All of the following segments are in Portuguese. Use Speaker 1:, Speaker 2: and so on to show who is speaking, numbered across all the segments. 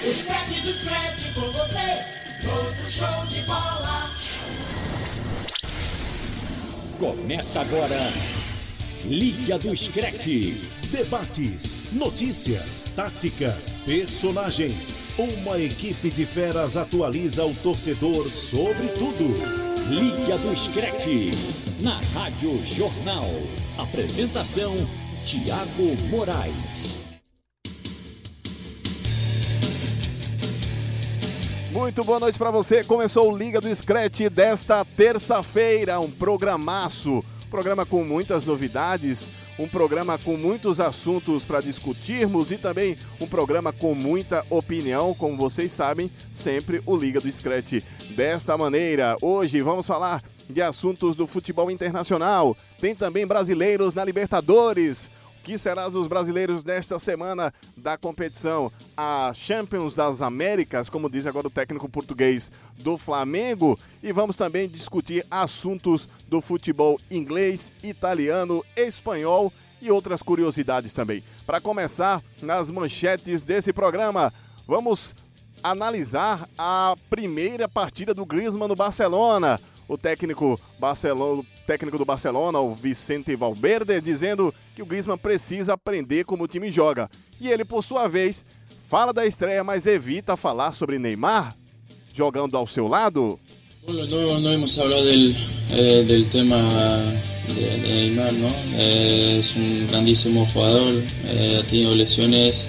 Speaker 1: O Scratch do Scratch com você, outro show de bola.
Speaker 2: Começa agora, Liga do Scratch.
Speaker 3: Debates, notícias, táticas, personagens. Uma equipe de feras atualiza o torcedor sobre tudo.
Speaker 2: Liga do Scratch, na Rádio Jornal. Apresentação, Tiago Moraes.
Speaker 4: Muito boa noite para você. Começou o Liga do Scratch desta terça-feira, um programaço, programa com muitas novidades, um programa com muitos assuntos para discutirmos e também um programa com muita opinião, como vocês sabem, sempre o Liga do Scratch desta maneira. Hoje vamos falar de assuntos do futebol internacional. Tem também brasileiros na Libertadores que será dos brasileiros desta semana da competição a Champions das Américas, como diz agora o técnico português do Flamengo, e vamos também discutir assuntos do futebol inglês, italiano, espanhol e outras curiosidades também. Para começar, nas manchetes desse programa, vamos analisar a primeira partida do Griezmann no Barcelona. O técnico, Barcelona, técnico do Barcelona, o Vicente Valverde, dizendo que o Griezmann precisa aprender como o time joga. E ele, por sua vez, fala da estreia, mas evita falar sobre Neymar jogando ao seu lado.
Speaker 5: No, no hemos hablado del, eh, del tema de, de Neymar, ¿no? Eh, es un grandísimo jugador, eh, ha tenido lesiones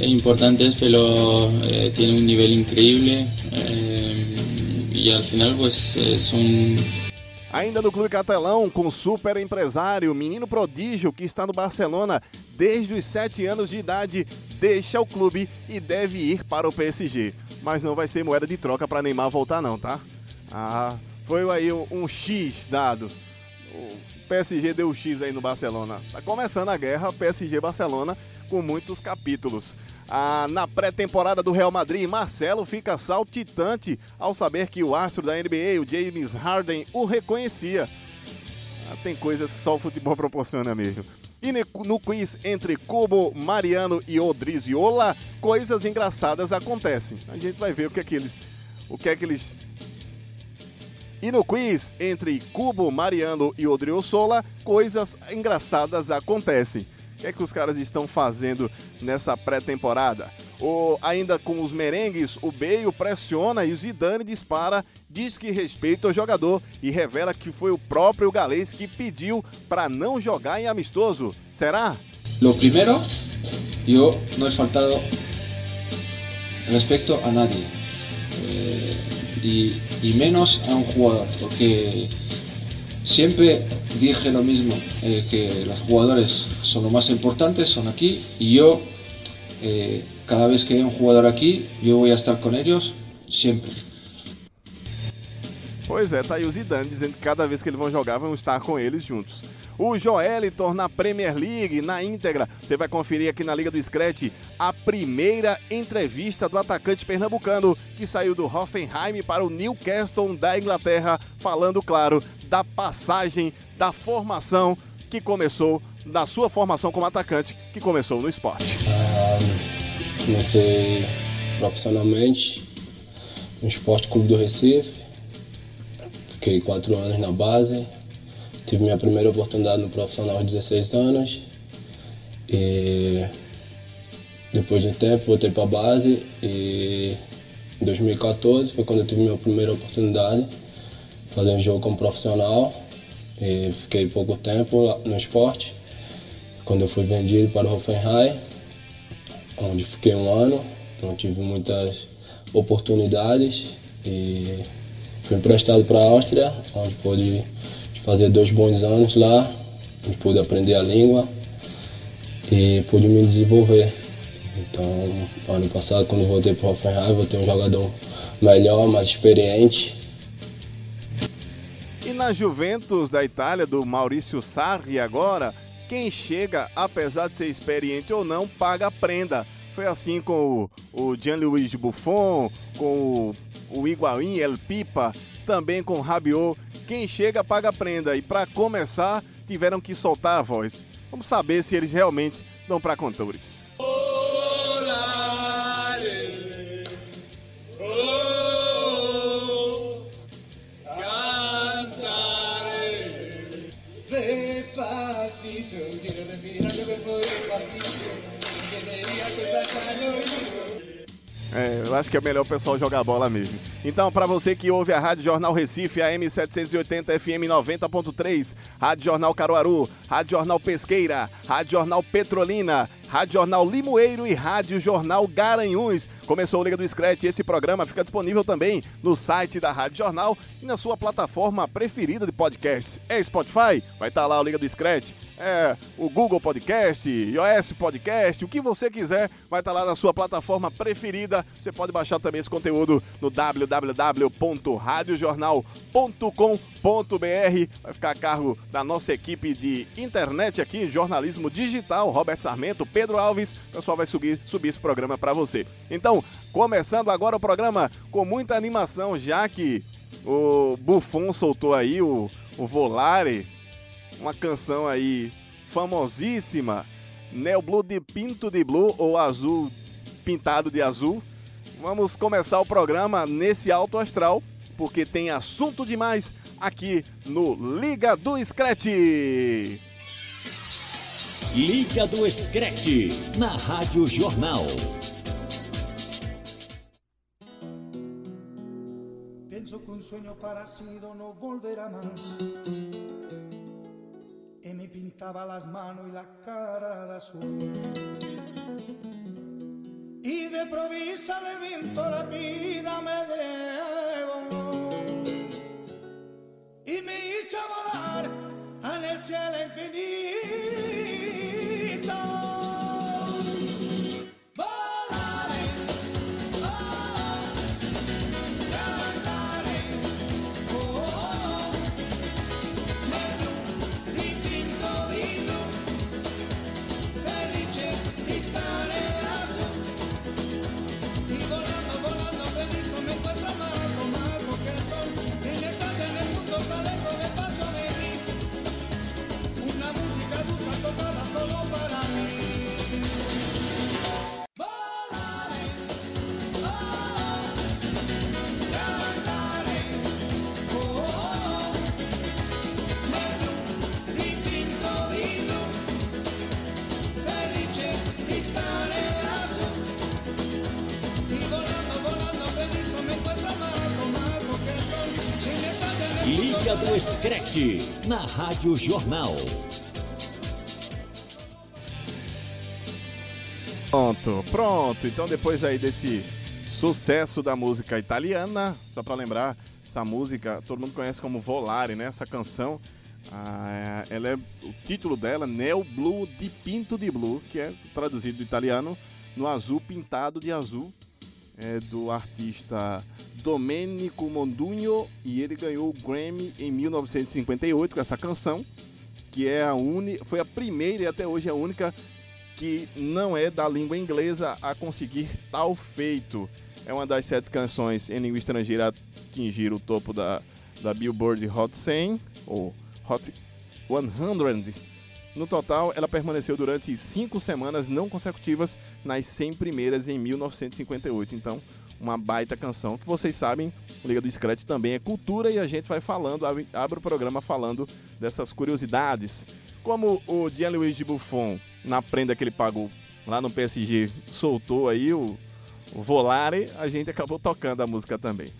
Speaker 5: importantes, pero eh, tiene un nivel increíble eh, y al final pues es un
Speaker 4: Ainda no clube catalão, com o super empresário, menino prodígio que está no Barcelona desde os 7 anos de idade, deixa o clube e deve ir para o PSG. Mas não vai ser moeda de troca para Neymar voltar não, tá? Ah, foi aí um, X dado. O PSG deu X aí no Barcelona. Tá começando a guerra PSG-Barcelona com muitos capítulos. Ah, na pré-temporada do Real Madrid, Marcelo fica saltitante ao saber que o astro da NBA, o James Harden, o reconhecia. Ah, tem coisas que só o futebol proporciona mesmo. E no quiz entre Cubo, Mariano e Odriziola, coisas engraçadas acontecem. A gente vai ver o que é que eles. O que é que eles. E no quiz entre Cubo, Mariano e Odriozola, coisas engraçadas acontecem. O que é que os caras estão fazendo nessa pré-temporada? O, ainda com os merengues, o Bale pressiona e o Zidane dispara, diz que respeita o jogador e revela que foi o próprio galês que pediu para não jogar em amistoso. Será?
Speaker 5: Lo primero, yo no he faltado respeto a nadie. Eh, y menos a un jugador, porque siempre dije lo mismo, eh, que los jugadores son lo más importantes, son aquí, y yo, eh, cada vez que hay un jugador aquí, yo voy a estar con ellos siempre.
Speaker 4: Pois é, tá aí o Zidane que cada vez que eles vão jogar, vão estar com eles juntos. O Joeliton na Premier League, na íntegra. Você vai conferir aqui na Liga do Scratch a primeira entrevista do atacante pernambucano que saiu do Hoffenheim para o Newcastle da Inglaterra, falando, claro, da passagem, da formação que começou, da sua formação como atacante, que começou no esporte.
Speaker 6: Comecei profissionalmente no Esporte Clube do Recife, fiquei quatro anos na base, tive minha primeira oportunidade no profissional aos 16 anos e depois de um tempo voltei para a base e em 2014 foi quando eu tive minha primeira oportunidade fazer um jogo como profissional e fiquei pouco tempo no esporte. Quando eu fui vendido para o Hoffenheim, onde fiquei um ano, não tive muitas oportunidades e fui emprestado para a Áustria, onde pude fazer dois bons anos lá, onde pude aprender a língua e pude me desenvolver. Então, ano passado, quando voltei para o Hoffenheim, voltei um jogador melhor, mais experiente
Speaker 4: e na Juventus da Itália, do Maurício Sarri agora, quem chega, apesar de ser experiente ou não, paga a prenda. Foi assim com o, Gianluigi Buffon, com o, o Higuaín, El Pipa, também com o Rabiot. Quem chega, paga a prenda. E para começar, tiveram que soltar a voz. Vamos saber se eles realmente dão para cantores. É, eu acho que é melhor o pessoal jogar bola mesmo. Então, para você que ouve a Rádio Jornal Recife, a M780 FM 90.3, Rádio Jornal Caruaru, Rádio Jornal Pesqueira, Rádio Jornal Petrolina, Rádio Jornal Limoeiro e Rádio Jornal Garanhuns. Começou o Liga do Scratch esse programa fica disponível também no site da Rádio Jornal e na sua plataforma preferida de podcast. É Spotify? Vai estar lá o Liga do Scratch. É o Google Podcast, iOS Podcast, o que você quiser, vai estar lá na sua plataforma preferida. Você pode baixar também esse conteúdo no www.radiojornal.com.br. Vai ficar a cargo da nossa equipe de internet aqui, jornalismo digital, Roberto Sarmento, Pedro Alves. O pessoal vai subir, subir esse programa para você. Então, começando agora o programa com muita animação, já que o Buffon soltou aí o, o Volare, uma canção aí famosíssima, Neo Blue de Pinto de Blue ou Azul Pintado de Azul. Vamos começar o programa nesse alto astral, porque tem assunto demais aqui no Liga do Scratch.
Speaker 2: Liga do Screte, na Rádio Jornal.
Speaker 7: Pienso que un sueño parecido no volverá más. Y me pintaba las manos y la cara de azul. Y de provisa el viento la vida me llevó. Y me hizo volar en el cielo infinito.
Speaker 2: Liga do Screte, na Rádio Jornal.
Speaker 4: Pronto, pronto. Então depois aí desse sucesso da música italiana, só para lembrar, essa música todo mundo conhece como Volare, né? Essa canção, ah, é- ela é o título dela, Neo Blue di Pinto di Blue, que é traduzido do italiano no azul pintado de azul, é do artista Domenico Mondugno e ele ganhou o Grammy em 1958 com essa canção, que é a uni, foi a primeira e até hoje é a única que não é da língua inglesa a conseguir tal feito. É uma das sete canções em língua estrangeira a atingir o topo da, da Billboard Hot 100, ou Hot 100. No total, ela permaneceu durante cinco semanas não consecutivas nas 100 primeiras em 1958. Então, uma baita canção que vocês sabem, Liga do Scratch também é cultura e a gente vai falando, abre o programa falando dessas curiosidades. Como o Gianluigi Buffon, na prenda que ele pagou lá no PSG, soltou aí o, o Volare, a gente acabou tocando a música também.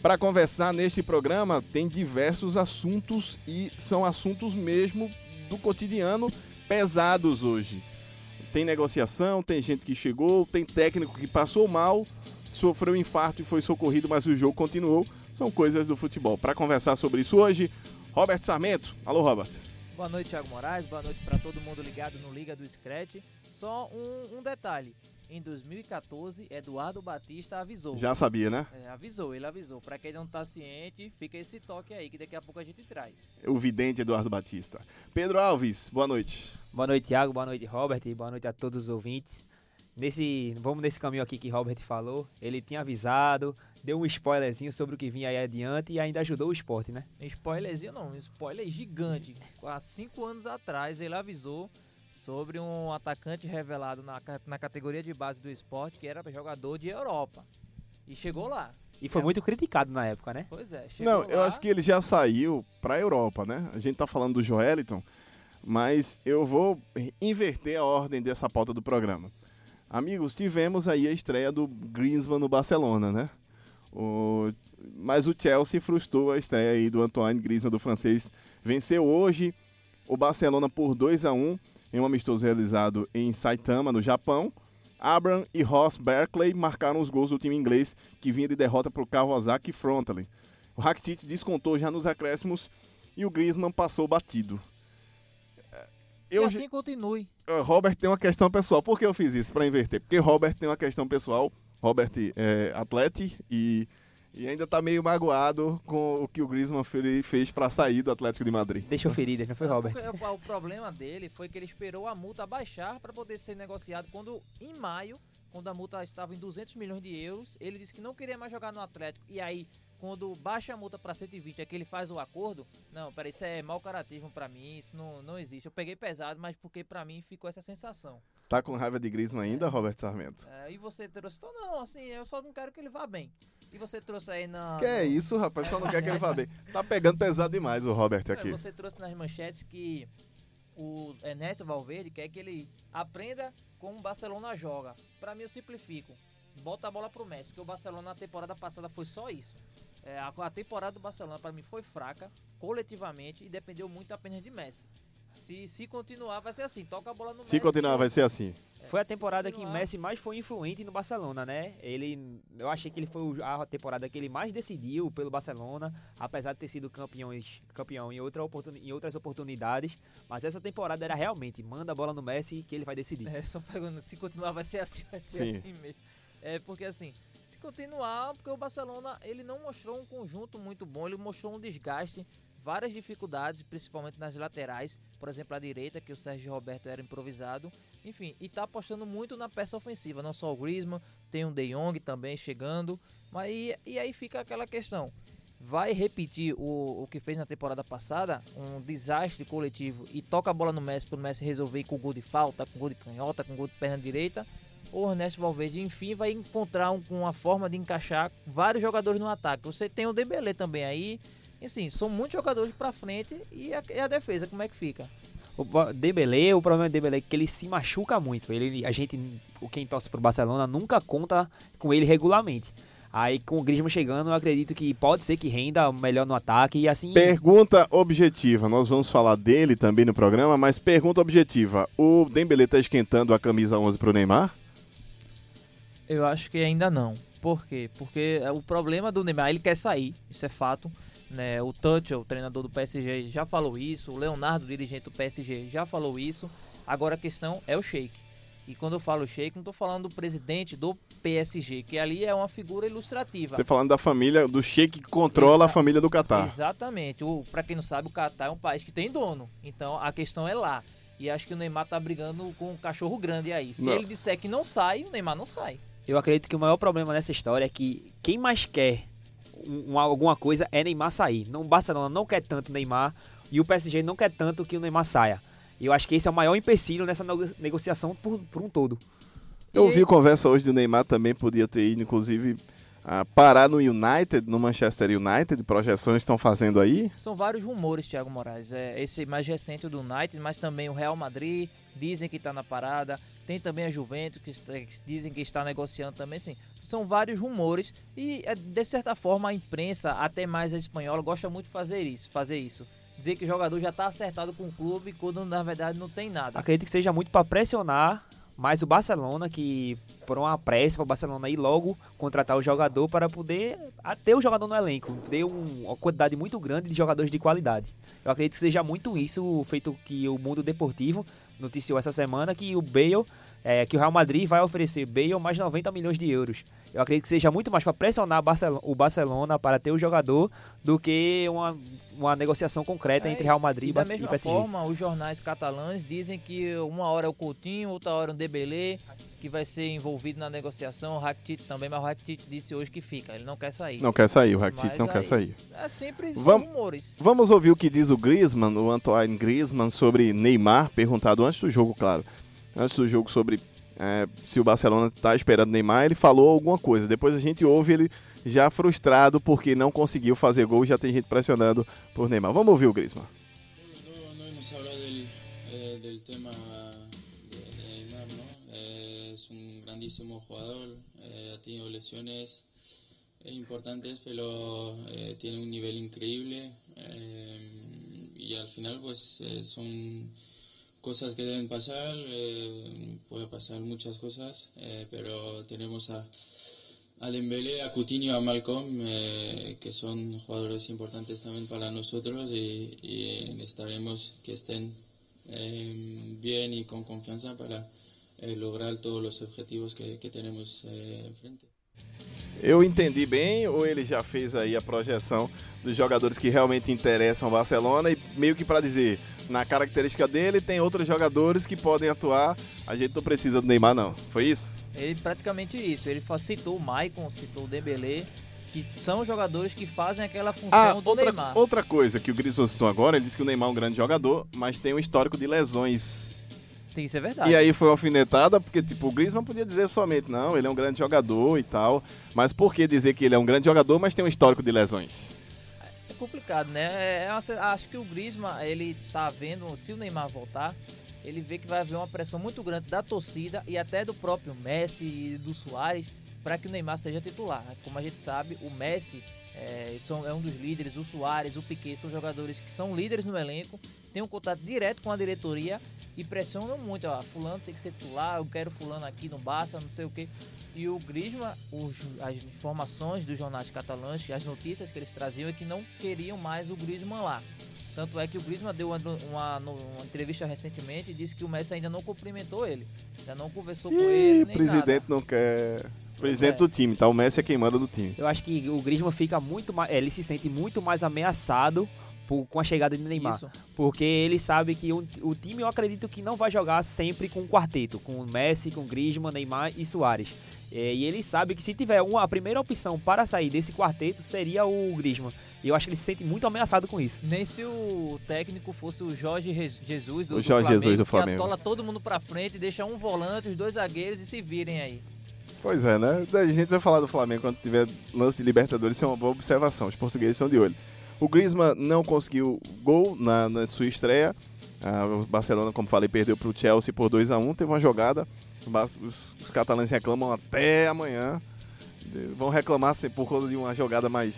Speaker 4: Para conversar neste programa, tem diversos assuntos e são assuntos mesmo do cotidiano pesados hoje. Tem negociação, tem gente que chegou, tem técnico que passou mal, sofreu um infarto e foi socorrido, mas o jogo continuou. São coisas do futebol. Para conversar sobre isso hoje, Robert Sarmento. Alô, Robert.
Speaker 8: Boa noite, Thiago Moraes. Boa noite para todo mundo ligado no Liga do Scratch. Só um, um detalhe. Em 2014, Eduardo Batista avisou.
Speaker 4: Já sabia, né?
Speaker 8: É, avisou, ele avisou. Para quem não tá ciente, fica esse toque aí que daqui a pouco a gente traz.
Speaker 4: O vidente Eduardo Batista. Pedro Alves, boa noite.
Speaker 9: Boa noite, Thiago. Boa noite, Robert. Boa noite a todos os ouvintes. Nesse, vamos nesse caminho aqui que Robert falou. Ele tinha avisado, deu um spoilerzinho sobre o que vinha aí adiante e ainda ajudou o esporte, né?
Speaker 8: Spoilerzinho não, um spoiler gigante. Há cinco anos atrás ele avisou sobre um atacante revelado na, na categoria de base do esporte que era jogador de Europa. E chegou lá.
Speaker 9: E foi
Speaker 8: É.
Speaker 9: muito criticado na época, né?
Speaker 8: Pois é, chegou
Speaker 4: Não, eu
Speaker 8: lá.
Speaker 4: acho que ele já saiu pra Europa, né? A gente tá falando do Joeliton, mas eu vou inverter a ordem dessa pauta do programa. Amigos, tivemos aí a estreia do Griezmann no Barcelona, né? O- Mas o Chelsea frustrou a estreia aí do Antoine Griezmann, do francês. Venceu hoje o Barcelona por 2 a 1 em um amistoso realizado em Saitama, no Japão. Abraham e Ross Berkeley marcaram os gols do time inglês, que vinha de derrota para o Kawasaki Frontale. O Rakitic descontou já nos acréscimos e o Griezmann passou batido.
Speaker 8: E
Speaker 4: Eu,
Speaker 8: assim continue.
Speaker 4: Uh, Robert tem uma questão pessoal. Por que eu fiz isso? Para inverter. Porque Robert tem uma questão pessoal. Robert é atleta e, e ainda tá meio magoado com o que o Griezmann fe- fez para sair do Atlético de Madrid.
Speaker 9: Deixou feridas, não foi, Robert?
Speaker 8: O, o problema dele foi que ele esperou a multa baixar para poder ser negociado quando, em maio, quando a multa estava em 200 milhões de euros, ele disse que não queria mais jogar no Atlético. E aí, quando baixa a multa para 120, é que ele faz o acordo. Não, peraí, isso é mau caratismo para mim, isso não, não existe. Eu peguei pesado, mas porque para mim ficou essa sensação.
Speaker 4: Tá com raiva de Griezmann ainda, Robert Sarmento?
Speaker 8: É, e você trouxe. Então, não, assim, eu só não quero que ele vá bem. E você trouxe aí na.
Speaker 4: Que é isso, rapaz? Só não quer que ele vá bem. Tá pegando pesado demais o Robert aqui.
Speaker 8: Você trouxe nas manchetes que o Ernesto Valverde quer que ele aprenda como o Barcelona joga. Pra mim, eu simplifico. Bota a bola pro Messi, porque o Barcelona na temporada passada foi só isso. É, a, a temporada do Barcelona, pra mim, foi fraca, coletivamente, e dependeu muito apenas de Messi. Se, se continuar, vai ser assim: toca a bola no Messi.
Speaker 4: Se continuar, vai ser assim.
Speaker 9: Foi a temporada que Messi mais foi influente no Barcelona, né? Ele, eu achei que ele foi a temporada que ele mais decidiu pelo Barcelona, apesar de ter sido campeões, campeão em, outra oportuni- em outras oportunidades. Mas essa temporada era realmente manda a bola no Messi que ele vai decidir.
Speaker 8: É, só perguntando, se continuar vai ser assim, vai ser
Speaker 4: Sim.
Speaker 8: assim mesmo. É, porque assim, se continuar, porque o Barcelona, ele não mostrou um conjunto muito bom, ele mostrou um desgaste, várias dificuldades, principalmente nas laterais, por exemplo, a direita, que o Sérgio Roberto era improvisado, enfim, e tá apostando muito na peça ofensiva, não só o Griezmann, tem o De Jong também chegando, mas e, e aí fica aquela questão, vai repetir o, o que fez na temporada passada, um desastre coletivo, e toca a bola no Messi para o Messi resolver com gol de falta, com gol de canhota, com gol de perna direita, o Ernesto Valverde, enfim, vai encontrar um- uma forma de encaixar vários jogadores no ataque. Você tem o Dembélé também aí, assim, são muitos jogadores para frente e a, e a defesa, como é que fica?
Speaker 9: O Dembélé, o problema do Dembélé é que ele se machuca muito. Ele, a gente, o quem torce pro Barcelona nunca conta com ele regularmente. Aí com o Griezmann chegando, eu acredito que pode ser que renda melhor no ataque e assim.
Speaker 4: Pergunta objetiva. Nós vamos falar dele também no programa, mas pergunta objetiva. O Dembélé tá esquentando a camisa 11 pro Neymar?
Speaker 8: Eu acho que ainda não. Por quê? Porque é, o problema do Neymar, ele quer sair, isso é fato. Né? O Tuchel, o treinador do PSG, já falou isso. O Leonardo, dirigente do PSG, já falou isso. Agora a questão é o Sheik. E quando eu falo Sheik, não estou falando do presidente do PSG, que ali é uma figura ilustrativa.
Speaker 4: Você falando da família, do Sheik que controla a
Speaker 8: Exa-
Speaker 4: família do Catar.
Speaker 8: Exatamente. O, pra quem não sabe, o Catar é um país que tem dono. Então a questão é lá. E acho que o Neymar tá brigando com um cachorro grande aí. Se
Speaker 9: Não.
Speaker 8: ele disser que não sai, o Neymar não sai.
Speaker 9: Eu acredito que o maior problema nessa história é que quem mais quer um- um- alguma coisa é Neymar sair. Não, o Barcelona não quer tanto Neymar e o PSG não quer tanto que o Neymar saia. E eu acho que esse é o maior empecilho nessa nego- negociação por, por um todo.
Speaker 4: Eu ouvi conversa hoje do Neymar também, podia ter ido, inclusive, a parar no United, no Manchester United, projeções estão fazendo aí.
Speaker 8: São vários rumores, Thiago Moraes. É, esse mais recente do United, mas também o Real Madrid, dizem que está na parada. Tem também a Juventus, que, dizem que está negociando também. Sim, são vários rumores. E, é, de certa forma, a imprensa, até mais a espanhola, gosta muito de fazer isso. Fazer isso. Dizer que o jogador já está acertado com o clube, quando na verdade não tem nada.
Speaker 9: Acredito que seja muito para pressionar mais o Barcelona, que por uma pressa para o Barcelona ir logo contratar o jogador para poder a- ter o jogador no elenco, um- uma quantidade muito grande de jogadores de qualidade. Eu acredito que seja muito isso feito que o mundo deportivo noticiou essa semana que o Bale, é, que o Real Madrid vai oferecer Bale mais 90 milhões de euros. Eu acredito que seja muito mais para pressionar o Barcelona para ter o jogador do que uma, uma negociação concreta
Speaker 8: É,
Speaker 9: entre Real Madrid
Speaker 8: e
Speaker 9: e,
Speaker 8: da
Speaker 9: Barce- e
Speaker 8: mesma
Speaker 9: PSG.
Speaker 8: forma, os jornais catalães dizem que uma hora é o Coutinho, outra hora o Dembélé, que vai ser envolvido na negociação, o Rakitic também, mas o Rakitic disse hoje que fica, ele não quer sair.
Speaker 4: Não quer sair, o Rakitic não quer
Speaker 8: aí,
Speaker 4: sair.
Speaker 8: É sempre
Speaker 4: Vamos-
Speaker 8: rumores.
Speaker 4: Vamos ouvir o que diz o Griezmann, o Antoine Griezmann, sobre Neymar, perguntado antes do jogo, claro. Antes do jogo sobre é, se o Barcelona está esperando Neymar, ele falou alguma coisa. Depois a gente ouve ele já frustrado porque não conseguiu fazer gol, já tem gente pressionando por Neymar. Vamos ouvir o Griezmann.
Speaker 5: Del, eh, tema de, Neymar, ¿no? Eh, es un grandísimo jugador, eh, ha tenido lesiones importantes, pero eh, tiene un nivel increíble eh, y al final pues eh, son cosas que deben pasar, eh, puede pasar muchas cosas, eh, pero tenemos a, a Dembélé, a Coutinho, a Malcolm, eh, que son jugadores importantes también para nosotros y, y necesitaremos que estén eh, bien y con confianza para eh, lograr todos los objetivos que, que tenemos eh, enfrente.
Speaker 4: Eu entendi bem ou ele já fez aí a projeção dos jogadores que realmente interessam ao Barcelona e meio que para dizer, na característica dele tem outros jogadores que podem atuar, a gente não precisa do Neymar não. Foi isso?
Speaker 8: Ele praticamente isso. Ele citou o Maicon, citou o Dembélé, que são jogadores que fazem aquela função
Speaker 4: Ah,
Speaker 8: do
Speaker 4: outra,
Speaker 8: Neymar.
Speaker 4: outra coisa que o Griezmann citou agora, ele disse que o Neymar é um grande jogador, mas tem um histórico de lesões.
Speaker 8: Tem- Isso é verdade.
Speaker 4: E aí foi alfinetada, porque tipo, o Griezmann podia dizer somente, não, ele é um grande jogador e tal, mas por que dizer que ele é um grande jogador, mas tem um histórico de lesões?
Speaker 8: É complicado, né? É uma- acho que o Griezmann, ele tá vendo, se o Neymar voltar, ele vê que vai haver uma pressão muito grande da torcida e até do próprio Messi e do Soares para que o Neymar seja titular. Como a gente sabe, o Messi é, são- é um dos líderes, o Soares, o Piquet são jogadores que são líderes no elenco, têm um contato direto com a diretoria e pressionam muito. Ó, fulano tem que ser titular, eu quero fulano aqui no Barça, não sei o quê. E o Griezmann, os- as informações dos jornais catalães, as notícias que eles traziam é que não queriam mais o Griezmann lá. Tanto é que o Griezmann deu uma, uma- uma entrevista recentemente e disse que o Messi ainda não cumprimentou ele. Ainda não conversou com ele,
Speaker 4: Ih,
Speaker 8: nem
Speaker 4: presidente não quer. Presidente
Speaker 9: é.
Speaker 4: do time, tá? O Messi é quem manda do time.
Speaker 9: Eu acho que o Griezmann fica muito mais, ele se sente muito mais ameaçado por- com a chegada de Neymar,
Speaker 8: Isso.
Speaker 9: porque ele sabe que o, o time eu acredito que não vai jogar sempre com um quarteto, com Messi, com Griezmann, Neymar e Soares. É, e ele sabe que se tiver uma a primeira opção para sair desse quarteto seria o Griezmann. E eu acho que ele se sente muito ameaçado com isso.
Speaker 8: Nem se o técnico fosse o Jorge Jesus do,
Speaker 4: O
Speaker 8: do
Speaker 4: Jorge
Speaker 8: Flamengo,
Speaker 4: Jesus do
Speaker 8: que
Speaker 4: Flamengo.
Speaker 8: atola todo mundo pra frente, deixa um volante, os dois zagueiros e se virem aí.
Speaker 4: Pois é, né? A gente vai falar do Flamengo quando tiver lance de Libertadores, isso é uma boa observação. Os portugueses são de olho. O Griezmann não conseguiu gol na, na sua estreia. Ah, o Barcelona, como falei, perdeu para o Chelsea por 2 a 1 Teve uma jogada. Os, os catalães reclamam até amanhã. Vão reclamar assim, por conta de uma jogada mais.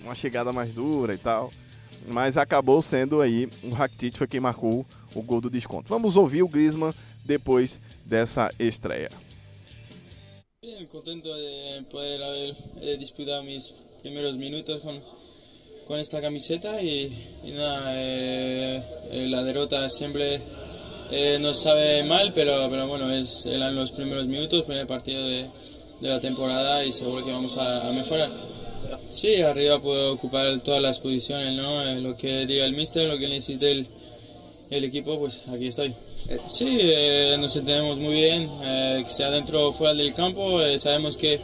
Speaker 4: Uma chegada mais dura e tal. Mas acabou sendo aí. O Rakitic foi quem marcou o gol do desconto. Vamos ouvir o Griezmann depois dessa estreia.
Speaker 5: Bien, contento de poder haber eh, disputado mis primeros minutos con, con esta camiseta y, y nada, eh, eh, la derrota siempre eh, nos sabe mal, pero, pero bueno, es, eran los primeros minutos, primer partido de, de la temporada y seguro que vamos a, a mejorar. Sí, arriba puedo ocupar todas las posiciones, ¿no? Eh, lo que diga el mister, lo que necesite el, el equipo, pues aquí estoy. Eh, sí, eh, nos entendemos muy bien, eh, que sea dentro o fuera del campo, sabemos que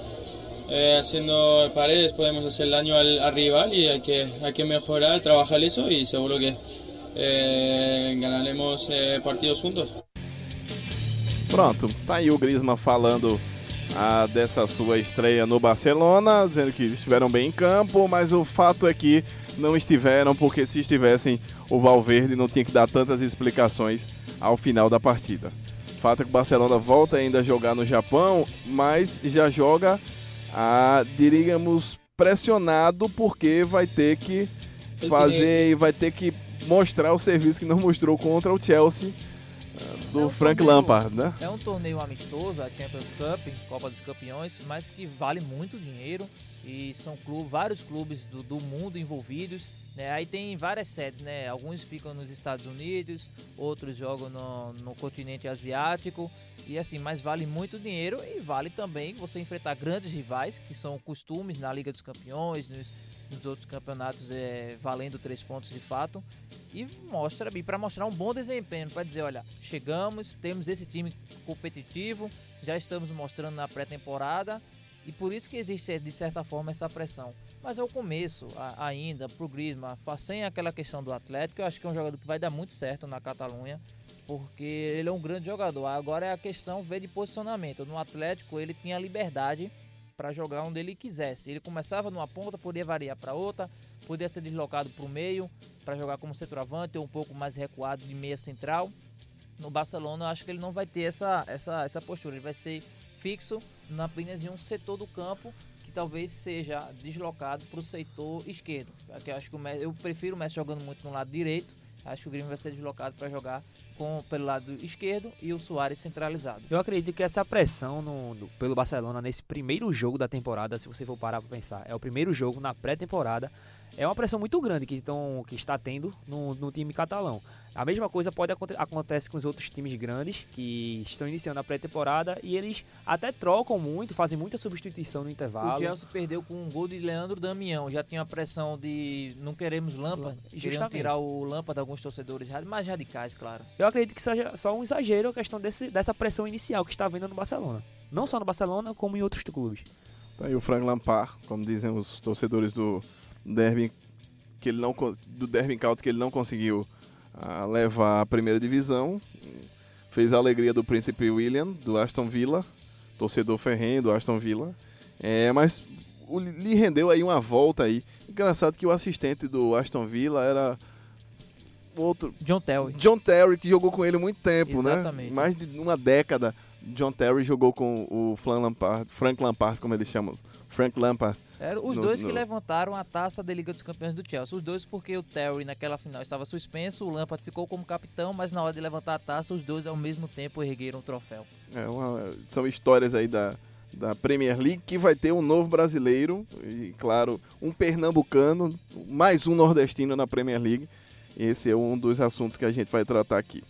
Speaker 5: haciendo paredes podemos hacer daño al, al rival y hay que, hay que mejorar, trabajar eso y seguro que eh, ganaremos eh, partidos juntos.
Speaker 4: Pronto, tá aí o Griezmann falando ah, dessa sua estreia no Barcelona, dizendo que estiveram bem em campo, mas o fato é que não estiveram, porque se estivessem, o Valverde não tinha que dar tantas explicações ao final da partida. O fato é que o Barcelona volta ainda a jogar no Japão, mas já joga, ah, diríamos, pressionado, porque vai ter que fazer e vai ter que mostrar o serviço que não mostrou contra o Chelsea ah, do Frank Lampard, né?
Speaker 8: É um torneio amistoso, a Champions Cup, Copa dos Campeões, mas que vale muito dinheiro e são clube, vários clubes do, do mundo envolvidos. Né? Aí tem várias sedes, né? Alguns ficam nos Estados Unidos, outros jogam no, no continente asiático. E assim, mas vale muito dinheiro e vale também você enfrentar grandes rivais, que são costumes na Liga dos Campeões, nos, nos outros campeonatos é, valendo três pontos de fato. E mostra para mostrar um bom desempenho, para dizer, olha, chegamos, temos esse time competitivo, já estamos mostrando na pré-temporada e por isso que existe de certa forma essa pressão. Mas é o começo a, ainda pro Griezmann, fa- sem aquela questão do Atlético, eu acho que é um jogador que vai dar muito certo na Catalunha, porque ele é um grande jogador. Agora é a questão ver de posicionamento. No Atlético ele tinha liberdade para jogar onde ele quisesse. Ele começava numa ponta, podia variar para outra, podia ser deslocado para o meio para jogar como centroavante ou um pouco mais recuado de meia central. No Barcelona, eu acho que ele não vai ter essa, essa, essa postura. Ele vai ser fixo na apenas em um setor do campo que talvez seja deslocado para o setor esquerdo. Eu acho que eu prefiro o Messi jogando muito no lado direito. Acho que o Grêmio vai ser deslocado para jogar com, pelo lado esquerdo e o Soares centralizado.
Speaker 9: Eu acredito que essa pressão no, no- pelo Barcelona nesse primeiro jogo da temporada, se você for parar para pensar, é o primeiro jogo na pré-temporada, é uma pressão muito grande que, tão, que está tendo no, no time catalão. A mesma coisa pode aconte acontece com os outros times grandes que estão iniciando a pré-temporada e eles até trocam muito, fazem muita substituição no intervalo.
Speaker 8: O Chelsea perdeu com um gol de Leandro Damião. Já tinha a pressão de não queremos Lampa. Queriam tirar o Lampa de alguns torcedores mais radicais, claro.
Speaker 9: Eu acredito que seja só um exagero a questão desse, dessa pressão inicial que está vendo no Barcelona. Não só no Barcelona, como em outros clubes.
Speaker 4: Tá aí o Frank Lampard, como dizem os torcedores do Derby, que ele não do Derby County que ele não conseguiu ah, levar à primeira divisão. Fez a alegria do príncipe William, do Aston Villa, torcedor ferrenho do Aston Villa. É, mas o- lhe rendeu aí uma volta aí. Engraçado que o assistente do Aston Villa era outro
Speaker 8: John Terry.
Speaker 4: John Terry, que jogou com ele muito tempo,
Speaker 8: Exatamente.
Speaker 4: né? Mais de uma década. John Terry jogou com o Frank Lampard, Frank Lampard, como eles chamam. Frank Lampard.
Speaker 8: Eram os
Speaker 4: No-
Speaker 8: dois que
Speaker 4: no-
Speaker 8: levantaram a taça da Liga dos Campeões do Chelsea. Os dois porque o Terry naquela final estava suspenso, o Lampard ficou como capitão, mas na hora de levantar a taça, os dois ao mesmo tempo ergueram o troféu.
Speaker 4: É uma- são histórias aí da, da Premier League que vai ter um novo brasileiro e, claro, um pernambucano, mais um nordestino na Premier League. Esse é um dos assuntos que a gente vai tratar aqui.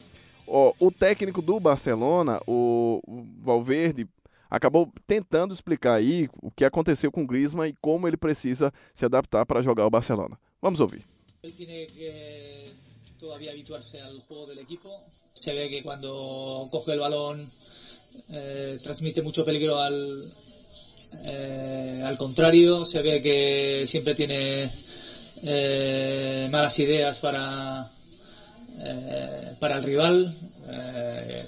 Speaker 4: Ó, o técnico do Barcelona, o o Valverde, acabou tentando explicar aí o que aconteceu com o Griezmann e como ele precisa se adaptar para jogar o Barcelona. Vamos ouvir.
Speaker 10: Él tiene que todavía habituarse al juego del equipo. Se ve que cuando coge el balón eh, transmite mucho peligro al, eh, al contrario. Se ve que siempre tiene eh, malas ideas para, eh, para el rival. eh,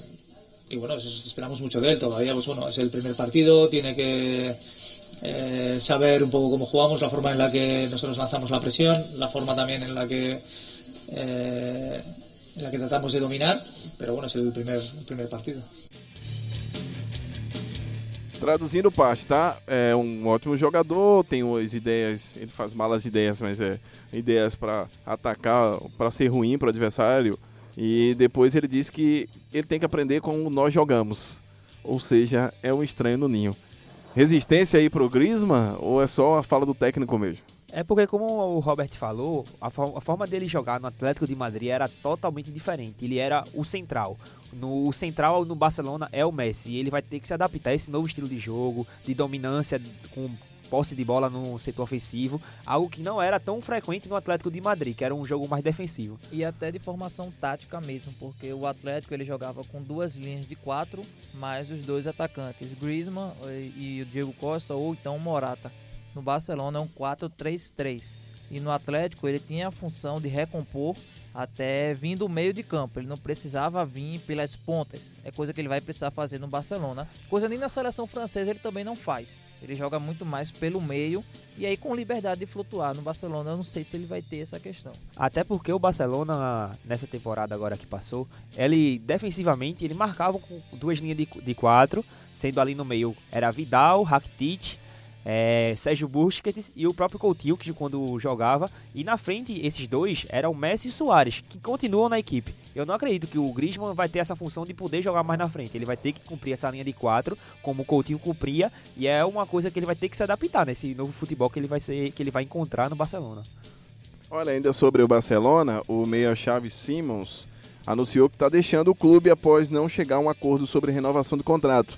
Speaker 10: y bueno, esperamos mucho de él. Todavía, pues bueno, es el primer partido, tiene que eh, saber un poco cómo jugamos, la forma en la que nosotros lanzamos la presión, la forma también en la que eh, en la que tratamos de dominar, pero bueno, es el primer, el primer partido.
Speaker 4: Traduzindo o Pache, tá? É um ótimo jogador, tem umas ideias, ele faz malas ideias, mas é ideias para atacar, para ser ruim para o adversário. E depois ele diz que ele tem que aprender como nós jogamos. Ou seja, é um estranho no ninho. Resistência aí pro Griezmann ou é só a fala do técnico mesmo?
Speaker 9: É porque, como o Robert falou, a, fo- a forma dele jogar no Atlético de Madrid era totalmente diferente. Ele era o central. No o central no Barcelona é o Messi. E ele vai ter que se adaptar a esse novo estilo de jogo, de dominância, com posse de bola no setor ofensivo. Algo que não era tão frequente no Atlético de Madrid, que era um jogo mais defensivo.
Speaker 8: E até de formação tática mesmo, porque o Atlético ele jogava com duas linhas de quatro, mais os dois atacantes, Griezmann e, e o Diego Costa ou então Morata. No Barcelona é um 4-3-3. E no Atlético ele tinha a função de recompor até vir do meio de campo. Ele não precisava vir pelas pontas. É coisa que ele vai precisar fazer no Barcelona. Coisa nem na seleção francesa ele também não faz. Ele joga muito mais pelo meio e aí com liberdade de flutuar. No Barcelona eu não sei se ele vai ter essa questão.
Speaker 9: Até porque o Barcelona, nessa temporada agora que passou, ele defensivamente ele marcava com duas linhas de, de quatro, sendo ali no meio era Vidal, Rakitic, é, Sérgio Busquets e o próprio Coutinho, que quando jogava. E na frente, esses dois eram Messi e Soares, que continuam na equipe. Eu não acredito que o Griezmann vai ter essa função de poder jogar mais na frente. Ele vai ter que cumprir essa linha de quatro, como o Coutinho cumpria, e é uma coisa que ele vai ter que se adaptar nesse novo futebol que ele vai ser, que ele vai encontrar no Barcelona.
Speaker 4: Olha, ainda sobre o Barcelona, o meia-chave Simmons anunciou que está deixando o clube após não chegar a um acordo sobre renovação do contrato.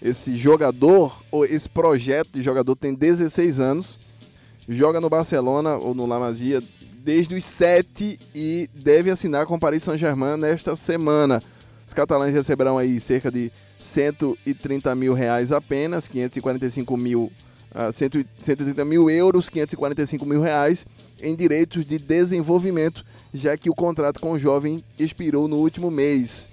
Speaker 4: Esse jogador, ou esse projeto de jogador tem 16 anos, joga no Barcelona ou no La Masia desde os 7 e deve assinar com o Paris Saint-Germain nesta semana. Os catalães receberão aí cerca de 130 mil reais apenas, 545 mil, ah, 100 130 mil euros, 545 mil reais em direitos de desenvolvimento, já que o contrato com o jovem expirou no último mês.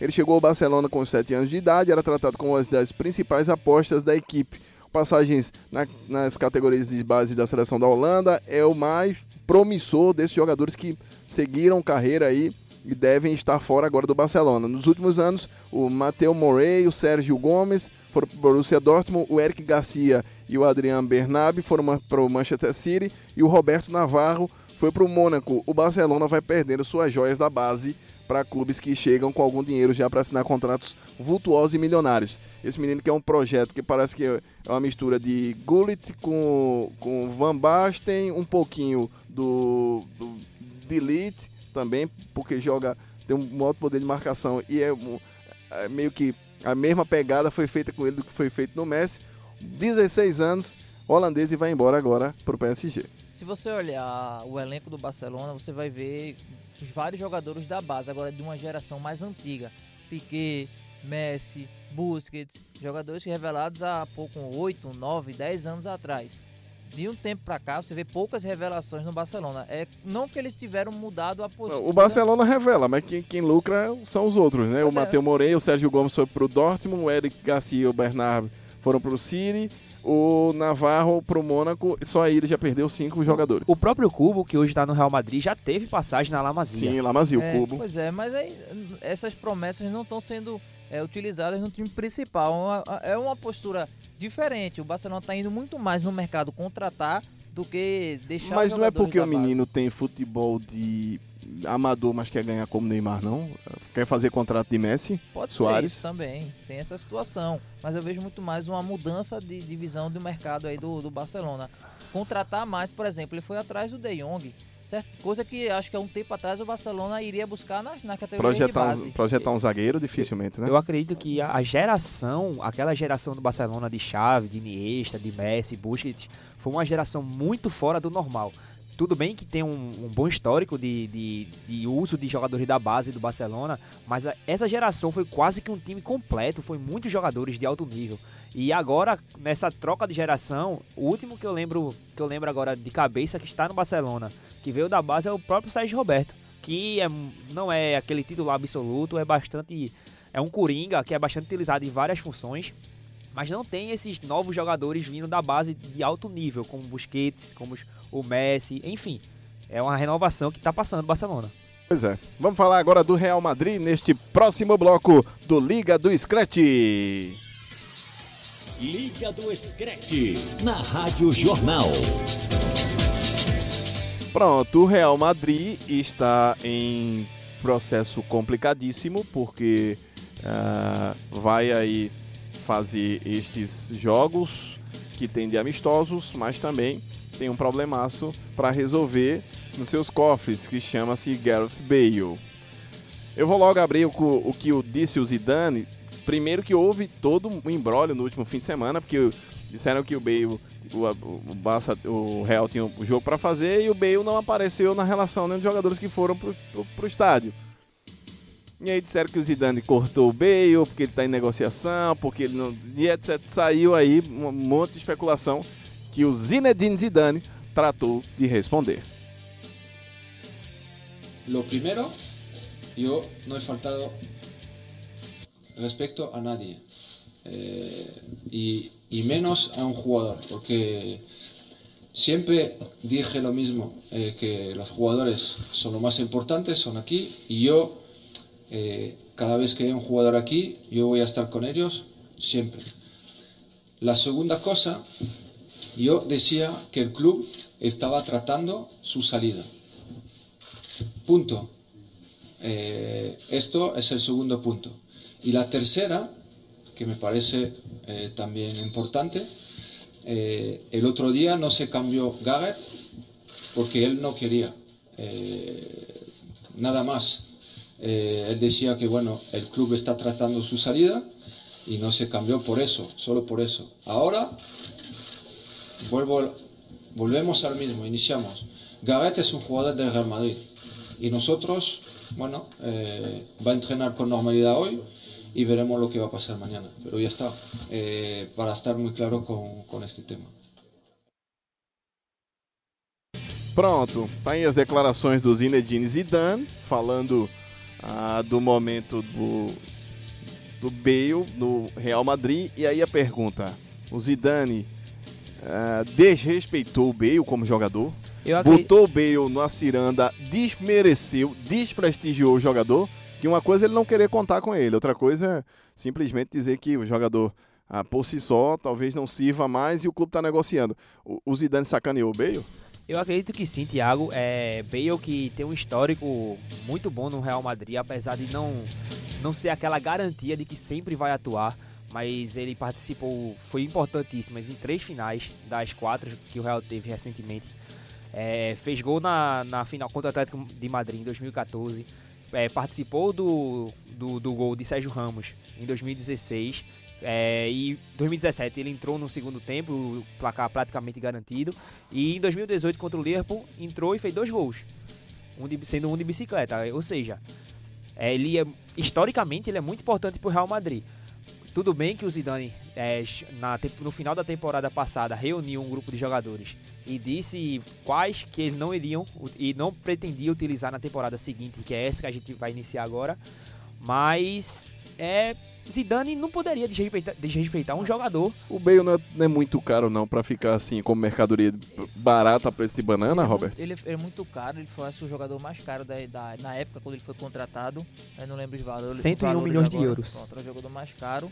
Speaker 4: Ele chegou ao Barcelona com 7 anos de idade, era tratado como uma das principais apostas da equipe. passagens na- nas categorias de base da seleção da Holanda, é o mais promissor desses jogadores que seguiram carreira aí e devem estar fora agora do Barcelona. Nos últimos anos, o Mateu Morey, o Sérgio Gomes foram para o Borussia Dortmund, o Eric Garcia e o Adrian Bernabe foram para o Manchester City e o Roberto Navarro foi para o Mônaco. O Barcelona vai perdendo suas joias da base para clubes que chegam com algum dinheiro já para assinar contratos vultuosos e milionários. Esse menino que é um projeto que parece que é uma mistura de Gullit com, com Van Basten, um pouquinho do, do Delete também, porque joga, tem um alto poder de marcação e é, é meio que a mesma pegada foi feita com ele do que foi feito no Messi. 16 anos, holandês e vai embora agora para o PSG.
Speaker 8: Se você olhar o elenco do Barcelona, você vai ver os vários jogadores da base, agora de uma geração mais antiga. Piquet, Messi, Busquets, jogadores revelados há pouco, 8, 9, 10 anos atrás. De um tempo pra cá, você vê poucas revelações no Barcelona. É não que eles tiveram mudado a postura.
Speaker 4: O Barcelona revela, mas quem, quem lucra são os outros, né? o
Speaker 8: Pois é.
Speaker 4: Matheus Moreira, o Sérgio Gomes foi pro Dortmund, o Eric Garcia e o Bernard foram pro City, o Navarro pro Mônaco, só aí ele já perdeu cinco jogadores.
Speaker 9: O próprio Cubo, que hoje tá no Real Madrid, já teve passagem na La Masia.
Speaker 4: Sim, Lamazia, o
Speaker 8: É,
Speaker 4: Cubo.
Speaker 8: Pois é, mas aí essas promessas não estão sendo é, utilizadas no time principal. É uma- É uma postura diferente. O Barcelona está indo muito mais no mercado contratar do que deixar
Speaker 4: Mas não é porque o menino tem futebol de amador, mas quer ganhar como Neymar, não? Quer fazer contrato de Messi,
Speaker 8: Pode ser
Speaker 4: Soares.
Speaker 8: isso também, tem essa situação. Mas eu vejo muito mais uma mudança de divisão do mercado aí do, do Barcelona. Contratar mais, por exemplo, ele foi atrás do De Jong, certo? Coisa que acho que há um tempo atrás o Barcelona iria buscar na, na categoria de
Speaker 4: Projetar
Speaker 8: base.
Speaker 4: um, projetar um zagueiro, dificilmente, né?
Speaker 9: Eu acredito que a a geração, aquela geração do Barcelona de Xavi, de Iniesta, de Messi, Busquets, foi uma geração muito fora do normal. Tudo bem que tem um, um bom histórico de, de, de uso de jogadores da base do Barcelona, mas a- essa geração foi quase que um time completo, foi muitos jogadores de alto nível. E agora, nessa troca de geração, o último que eu lembro, que eu lembro agora de cabeça que está no Barcelona, que veio da base é o próprio Sérgio Roberto, que é, não é aquele titular absoluto, é bastante é um coringa que é bastante utilizado em várias funções, mas não tem esses novos jogadores vindo da base de alto nível, como Busquets, como os- o Messi, enfim. É uma renovação que está passando o Barcelona.
Speaker 4: Pois é. Vamos falar agora do Real Madrid neste próximo bloco do Liga do Scratch.
Speaker 2: Liga do Screte, na Rádio Jornal.
Speaker 4: Pronto, o Real Madrid está em processo complicadíssimo porque ah, vai aí fazer estes jogos que tem de amistosos, mas também tem um problemaço para resolver nos seus cofres que chama-se Gareth Bale. Eu vou logo abrir o, o que o disse o Zidane. Primeiro que houve todo um embrólio no último fim de semana, porque disseram que o Bale, o, o, Barça, o Real tinha o jogo para fazer e o Bale não apareceu na relação né, dos jogadores que foram pro, pro estádio. E aí disseram que o Zidane cortou o Bale, porque ele está em negociação, porque ele não. E etc. Saiu aí um monte de especulação que o Zinedine Zidane tratou de responder.
Speaker 11: Lo primero, yo no he faltado respecto a nadie. Eh, y, menos a un jugador, porque siempre dije lo mismo, eh, que los jugadores son lo más importante, son aquí, y yo, eh, cada vez que hay un jugador aquí, yo voy a estar con ellos siempre. La segunda cosa, yo decía que el club estaba tratando su salida. Punto. Eh, esto es el segundo punto. Y la tercera, que me parece eh, también importante, eh, el otro día no se cambió Garrett porque él no quería. Nada más. Él decía que bueno, el club está tratando su salida y no se cambió por eso, solo por eso. Ahora vuelvo, volvemos al mismo, iniciamos. Garrett es un jugador del Real Madrid y nosotros, bueno, eh, va a entrenar con normalidad hoy y veremos lo que va a pasar mañana. Pero ya está, eh, para estar muy claro con, con este tema.
Speaker 4: Pronto, tá aí as declarações do Zinedine Zidane, falando ah, do momento do, do Bale no Real Madrid. E aí a pergunta, o Zidane ah, desrespeitou o Bale como jogador,
Speaker 9: acredito-
Speaker 4: botou o Bale numa ciranda, desmereceu, desprestigiou o jogador, que uma coisa é ele não querer contar com ele, outra coisa é simplesmente dizer que o jogador ah, por si só talvez não sirva mais e o clube está negociando. O, o Zidane sacaneou o Bale?
Speaker 9: Eu acredito que sim, Thiago. É Bale que tem um histórico muito bom no Real Madrid, apesar de não, não ser aquela garantia de que sempre vai atuar. Mas ele participou, foi importantíssimo em três finais das quatro que o Real teve recentemente. É, fez gol na, na final contra o Atlético de Madrid em 2014. É, participou do, do, do gol de Sérgio Ramos em 2016. É, e 2017 ele entrou no segundo tempo, o placar praticamente garantido. E em 2018 contra o Liverpool entrou e fez dois gols, um de- sendo um de bicicleta. Ou seja, é, ele é, historicamente ele é muito importante para o Real Madrid. Tudo bem que o Zidane é, na, no final da temporada passada reuniu um grupo de jogadores e disse quais que eles não iriam e não pretendia utilizar na temporada seguinte, que é essa que a gente vai iniciar agora. Mas é Zidane não poderia desrespeitar, desrespeitar um jogador.
Speaker 4: O Bale não é, não é muito caro não para ficar assim como mercadoria barata a preço de banana, Robert?
Speaker 8: Ele, ele é muito caro, ele foi acho, o jogador mais caro da, da- na época quando ele foi contratado. Eu não lembro os valores.
Speaker 9: 101
Speaker 8: valores
Speaker 9: milhões de
Speaker 8: agora.
Speaker 9: euros.
Speaker 8: Pronto, era o jogador mais caro.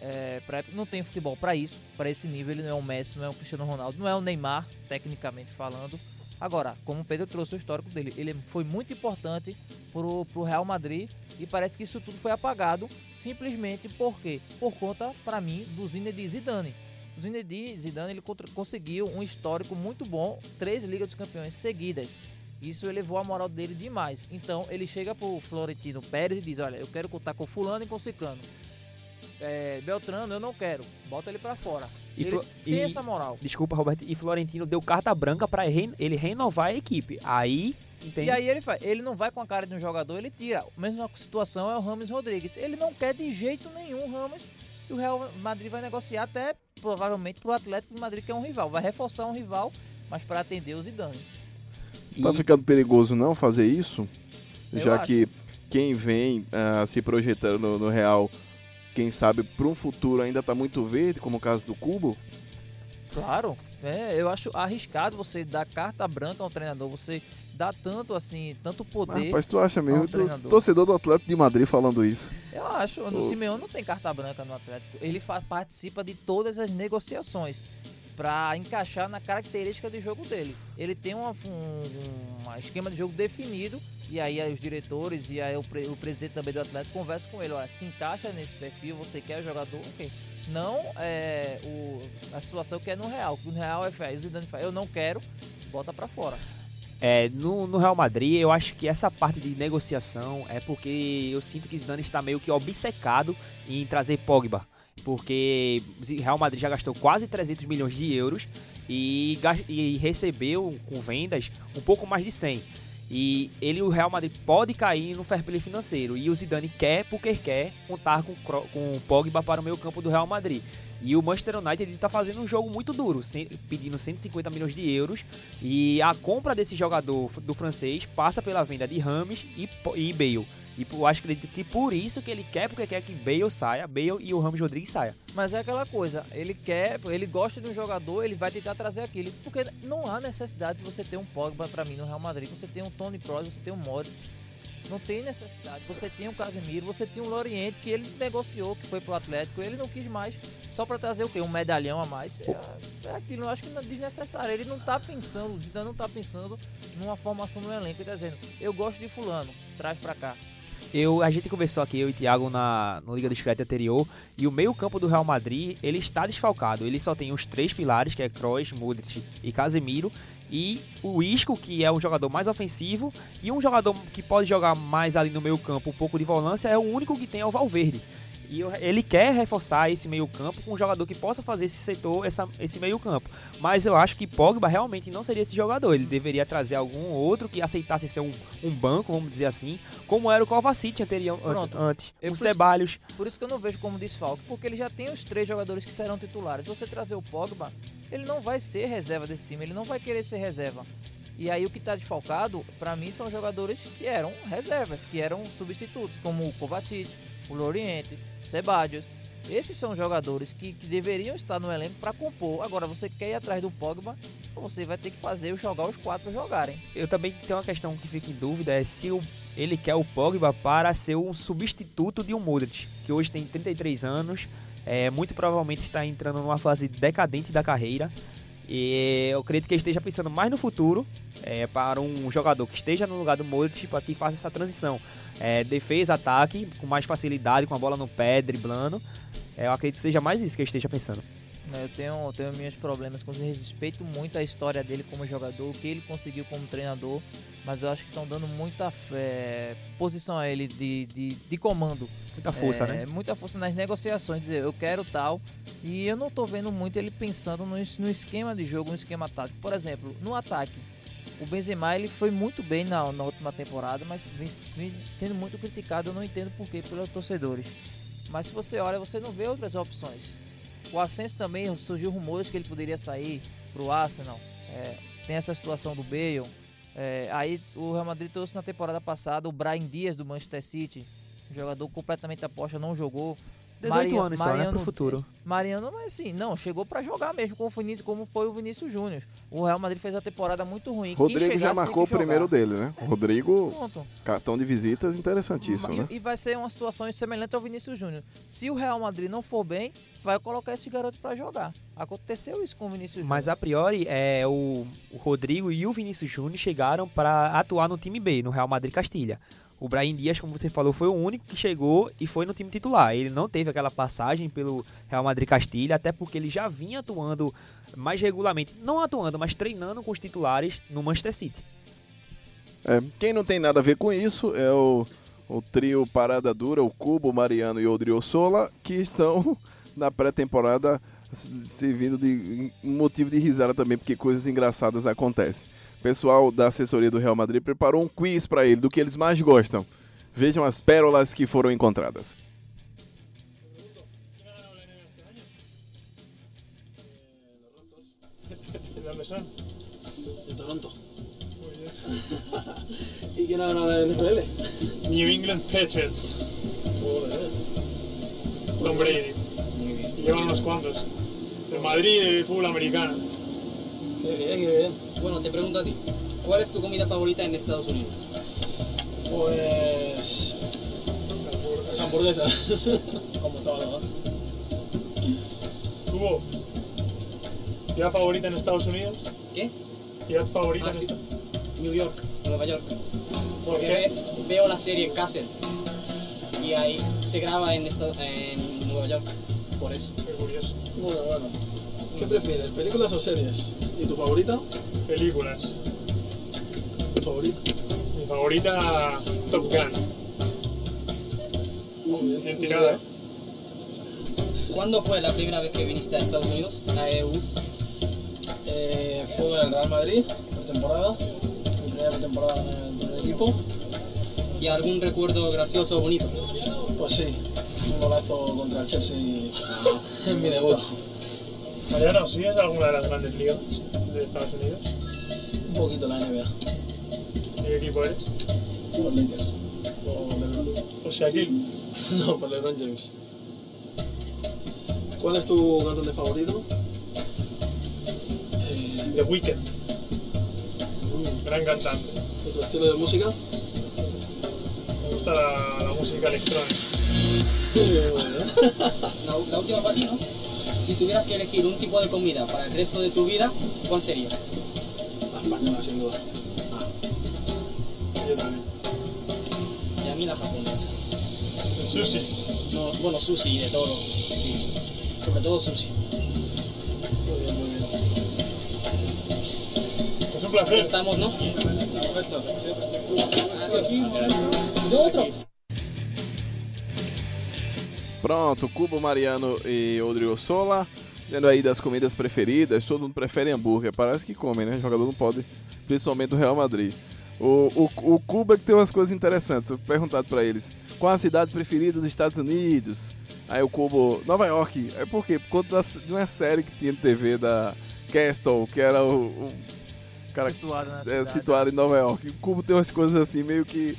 Speaker 8: É, pra- não tem futebol para isso, para esse nível. Ele não é o Messi, não é o Cristiano Ronaldo, não é o Neymar, tecnicamente falando. Agora, como o Pedro trouxe o histórico dele, ele foi muito importante pro, pro Real Madrid e parece que isso tudo foi apagado simplesmente porque por conta, para mim, do Zinedine Zidane. O Zinedine Zidane ele conseguiu um histórico muito bom, três Ligas dos Campeões seguidas. Isso elevou a moral dele demais. Então ele chega pro Florentino Pérez e diz: Olha, eu quero contar com Fulano e com Ciclano. É, Beltrano, eu não quero. Bota ele pra fora.
Speaker 9: E
Speaker 8: ele tem
Speaker 9: e-
Speaker 8: essa moral.
Speaker 9: Desculpa, Roberto. E Florentino deu carta branca para ele renovar a equipe. Aí, entende?
Speaker 8: E aí ele faz, ele não vai com a cara de um jogador, ele tira. A mesma situação é o Rames Rodrigues. Ele não quer de jeito nenhum o Rames. E o Real Madrid vai negociar até provavelmente pro Atlético de Madrid, que é um rival. Vai reforçar um rival, mas para atender o Zidane.
Speaker 4: Tá ficando perigoso não fazer isso?
Speaker 8: Eu
Speaker 4: Já
Speaker 8: acho.
Speaker 4: que quem vem ah, se projetando no, no Real, quem sabe para um futuro ainda tá muito verde, como o caso do Cubo.
Speaker 8: Claro, é, eu acho arriscado você dar carta branca ao treinador, você dá tanto assim, tanto
Speaker 4: Mas,
Speaker 8: poder.
Speaker 4: rapaz, tu acha mesmo?
Speaker 8: treinador.
Speaker 4: torcedor do Atlético de Madrid falando isso.
Speaker 8: Eu acho, o. Simeone não tem carta branca no Atlético. Ele participa de todas as negociações para encaixar na característica de jogo dele. Ele tem uma, um, um esquema de jogo definido e aí os diretores e aí o, pre- o presidente também do Atlético conversa com ele, olha, se encaixa nesse perfil, você quer jogador, ok. Não é o, a situação que é no Real, no Real é faz, o Zidane faz, eu não quero, bota para fora.
Speaker 9: É, no, no Real Madrid, eu acho que essa parte de negociação é porque eu sinto que Zidane está meio que obcecado em trazer Pogba. Porque Real Madrid já gastou quase 300 milhões de euros e, e recebeu com vendas um pouco mais de 100. E ele, o Real Madrid, pode cair no fair play financeiro. E o Zidane quer, porque quer, contar com, com o Pogba para o meio campo do Real Madrid. E o Manchester United está fazendo um jogo muito duro, pedindo 150 milhões de euros. E a compra desse jogador do francês passa pela venda de Rames e, e Bale. E eu acho que, por isso que ele quer, porque quer que Bale saia, Bale e o Rames Rodrigues saia.
Speaker 8: Mas é aquela coisa, ele quer, ele gosta de um jogador, ele vai tentar trazer aquele. Porque não há necessidade de você ter um Pogba pra mim no Real Madrid. Você tem um Tony Kroos, você tem um Modric. Não tem necessidade. Você tem um Casemiro, você tem um Loriente que ele negociou, que foi pro Atlético. Ele não quis mais, só pra trazer o quê? Um medalhão a mais. É, é aquilo, eu acho que não é desnecessário. Ele não tá pensando, o Zidane não tá pensando numa formação no elenco. Ele tá dizendo, eu gosto de fulano, traz pra cá.
Speaker 9: Eu, a gente conversou aqui, eu e Thiago, na, no Liga do Screte anterior, e o meio-campo do Real Madrid, ele está desfalcado. Ele só tem os três pilares, que é Kroos, Modric e Casemiro, e o Isco, que é um jogador mais ofensivo, e um jogador que pode jogar mais ali no meio-campo, um pouco de volância, é o único que tem é o Valverde. E eu- ele quer reforçar esse meio-campo com um jogador que possa fazer esse setor, essa, esse meio-campo. Mas eu acho que Pogba realmente não seria esse jogador. Ele deveria trazer algum outro que aceitasse ser um, um banco, vamos dizer assim, como era o Kovacic anterior,
Speaker 8: Pronto.
Speaker 9: antes.
Speaker 8: Eu
Speaker 9: o Ceballos.
Speaker 8: Por isso que eu não vejo como desfalque, porque ele já tem os três jogadores que serão titulares. Se você trazer o Pogba, ele não vai ser reserva desse time, ele não vai querer ser reserva. E aí o que tá desfalcado, pra mim, são jogadores que eram reservas, que eram substitutos, como o Kovacic, o Loriente, o Ceballos. Esses são jogadores que, que deveriam estar no elenco para compor. Agora, você quer ir atrás do Pogba, você vai ter que fazer jogar os quatro jogarem.
Speaker 9: Eu também tenho uma questão que fica em dúvida, é se o, ele quer o Pogba para ser um substituto de um Modric, que hoje tem 33 anos, é, muito provavelmente está entrando numa fase decadente da carreira. E eu acredito que ele esteja pensando mais no futuro é, para um jogador que esteja no lugar do Modric para que faça essa transição. É, defesa, ataque, com mais facilidade, com a bola no pé, driblando. É, eu acredito que seja mais isso que ele esteja pensando.
Speaker 8: Eu tenho, tenho meus problemas com respeito muito a história dele como jogador, o que ele conseguiu como treinador, mas eu acho que estão dando muita é, posição a ele de, de, de comando.
Speaker 9: Muita força,
Speaker 8: É,
Speaker 9: né?
Speaker 8: Muita força nas negociações, dizer eu quero tal, e eu não tô vendo muito ele pensando no, no esquema de jogo, no esquema tático. Por exemplo, no ataque, o Benzema ele foi muito bem na, na última temporada, mas vem, vem sendo muito criticado, eu não entendo por quê pelos torcedores. Mas se você olha, você não vê outras opções. O Ascenso também surgiu rumores que ele poderia sair pro Arsenal. É, tem essa situação do Bale. É, aí o Real Madrid trouxe na temporada passada o Brian Dias do Manchester City, um jogador completamente aposta, não jogou.
Speaker 9: 18 anos só, né, pro futuro.
Speaker 8: Mariano, mas assim, não, chegou pra jogar mesmo com o Vinícius, como foi o Vinícius Júnior. O Real Madrid fez uma temporada muito ruim.
Speaker 4: Rodrigo já marcou o primeiro dele, né? O Rodrigo,
Speaker 8: Pronto.
Speaker 4: cartão de visitas interessantíssimo, né?
Speaker 8: E, e vai ser uma situação semelhante ao Vinícius Júnior. Se o Real Madrid não for bem, vai colocar esse garoto pra jogar. Aconteceu isso com o Vinícius Júnior.
Speaker 9: Mas a priori, é, o, o Rodrigo e o Vinícius Júnior chegaram para atuar no time B, no Real Madrid Castilha. O Brahim Dias, como você falou, foi o único que chegou e foi no time titular. Ele não teve aquela passagem pelo Real Madrid Castilha, até porque ele já vinha atuando mais regularmente, não atuando, mas treinando com os titulares no Manchester City.
Speaker 4: É, quem não tem nada a ver com isso é o, o trio Parada Dura, o Cubo, o Mariano e o Odriozola, que estão na pré-temporada servindo de motivo de risada também, porque coisas engraçadas acontecem. O pessoal da assessoria do Real Madrid preparou um quiz para ele do que eles mais gostam. Vejam as pérolas que foram encontradas.
Speaker 12: ¿De
Speaker 13: Toronto.
Speaker 12: Muy bien.
Speaker 13: ¿Y quién ha ganado el NFL?
Speaker 12: New England Patriots. Tom Brady. Llevan unos cuantos. De Madrid y fútbol americano.
Speaker 13: Qué bien, qué bien.
Speaker 14: Bueno, te pregunto a ti, ¿cuál es tu comida favorita en Estados Unidos?
Speaker 13: Pues. Las hamburguesas.
Speaker 14: Como todos.
Speaker 12: ¿Tuvo ciudad favorita en Estados Unidos?
Speaker 14: ¿Qué?
Speaker 12: ¿Ciudad favorita
Speaker 14: Ah, sí. New York, Nueva York.
Speaker 12: ¿Por
Speaker 14: Porque ve- veo la serie Castle y ahí se graba en, esta- en Nueva York, por eso.
Speaker 12: Qué curioso.
Speaker 13: Bueno, bueno. ¿Qué prefieres, películas o series? ¿Y tu favorita?
Speaker 12: Películas.
Speaker 13: ¿Tu favorita?
Speaker 12: Mi favorita, Top Gun.
Speaker 13: Muy bien.
Speaker 12: Tirada.
Speaker 14: ¿Cuándo fue la primera vez que viniste a Estados Unidos, a EU?
Speaker 13: Eh, fue en el Real Madrid, pretemporada. Mi primera pretemporada en el, en el equipo.
Speaker 14: ¿Y algún recuerdo gracioso o bonito?
Speaker 13: Pues sí, un golazo contra el Chelsea en mi debut.
Speaker 12: Mariano, ¿sigues alguna de las grandes ligas de Estados Unidos?
Speaker 13: Un poquito la NBA.
Speaker 12: ¿De qué equipo eres?
Speaker 13: Los Lakers. O LeBron.
Speaker 12: ¿O Shaquille?
Speaker 13: No, por LeBron James. ¿Cuál es tu cantante favorito?
Speaker 12: The Weeknd. Gran cantante.
Speaker 13: ¿Y tu estilo de música?
Speaker 12: Me gusta la, la música electrónica.
Speaker 14: La, la última para ti, ¿no? Si tuvieras que elegir un tipo de comida para el resto de tu vida, ¿cuál sería?
Speaker 13: La española, sin duda.
Speaker 12: Yo también.
Speaker 14: Y a mí la japonesa.
Speaker 12: El sushi.
Speaker 14: No, bueno, sushi, de todo. Sí. Sobre todo sushi.
Speaker 13: Muy bien, muy bien.
Speaker 12: Es un placer.
Speaker 14: Estamos, ¿no?
Speaker 12: Perfecto.
Speaker 14: Otro.
Speaker 4: Pronto, Cubo, Mariano e Odriozola. Dizendo aí das comidas preferidas, todo mundo prefere hambúrguer. Parece que come, né? O jogador não pode, principalmente o Real Madrid. O, o, o Cuba que tem umas coisas interessantes. Eu perguntado pra eles qual a cidade preferida dos Estados Unidos. Aí o Cubo, Nova York. É por quê? Por conta da- de uma série que tinha de TV da Castle, que era o, o cara
Speaker 8: Situado na
Speaker 4: é,
Speaker 8: cidade.
Speaker 4: situado em Nova York. O Cubo tem umas coisas assim meio que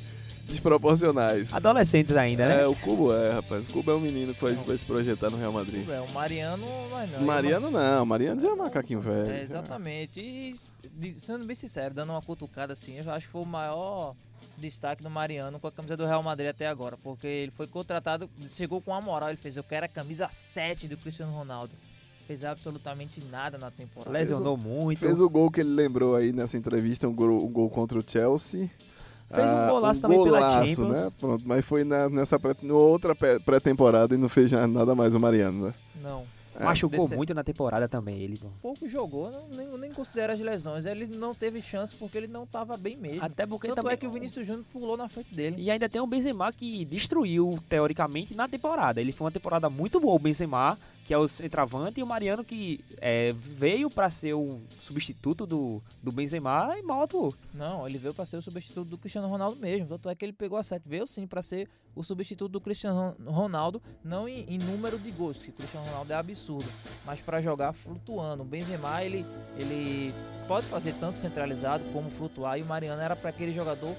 Speaker 4: desproporcionais.
Speaker 9: Adolescentes ainda, né?
Speaker 4: É, o Cubo é, rapaz. O Cubo é um menino que vai, vai se projetar no Real Madrid.
Speaker 8: É, o Mariano vai não.
Speaker 4: Mariano não, Mariano já é macaquinho velho.
Speaker 8: É, exatamente. E, de- sendo bem sincero, dando uma cutucada assim, eu acho que foi o maior destaque do Mariano com a camisa do Real Madrid até agora. Porque ele foi contratado, chegou com a moral, ele fez, eu quero a camisa 7 do Cristiano Ronaldo. Fez absolutamente nada na temporada.
Speaker 9: Lesionou muito.
Speaker 4: Fez o gol que ele lembrou aí nessa entrevista, um gol, um gol contra o Chelsea.
Speaker 9: Fez um
Speaker 4: Ah,
Speaker 9: golaço também pela
Speaker 4: golaço,
Speaker 9: Champions.
Speaker 4: Né? Pronto, mas foi na, nessa pré, no outra pré- pré-temporada e não fez nada mais o Mariano, né?
Speaker 8: Não.
Speaker 4: É.
Speaker 9: Machucou
Speaker 8: Desse-
Speaker 9: muito na temporada também, ele. pô.
Speaker 8: pouco jogou, não, nem, nem considera as lesões. Ele não teve chance porque ele não estava bem mesmo.
Speaker 9: Até porque
Speaker 8: Tanto
Speaker 9: também-
Speaker 8: é que o Vinícius Júnior pulou na frente dele.
Speaker 9: E ainda tem o Benzema que destruiu, teoricamente, na temporada. Ele foi uma temporada muito boa, o Benzema, que é o centroavante, e o Mariano que é, veio pra ser o substituto do, do Benzema e mal atuou.
Speaker 8: Não, ele veio para ser o substituto do Cristiano Ronaldo mesmo. Tanto é que ele pegou a 7. Veio sim para ser o substituto do Cristiano Ronaldo, não em, em número de gols, que o Cristiano Ronaldo é absurdo, mas para jogar flutuando. O Benzema, ele, ele pode fazer tanto centralizado como flutuar, e o Mariano era para aquele jogador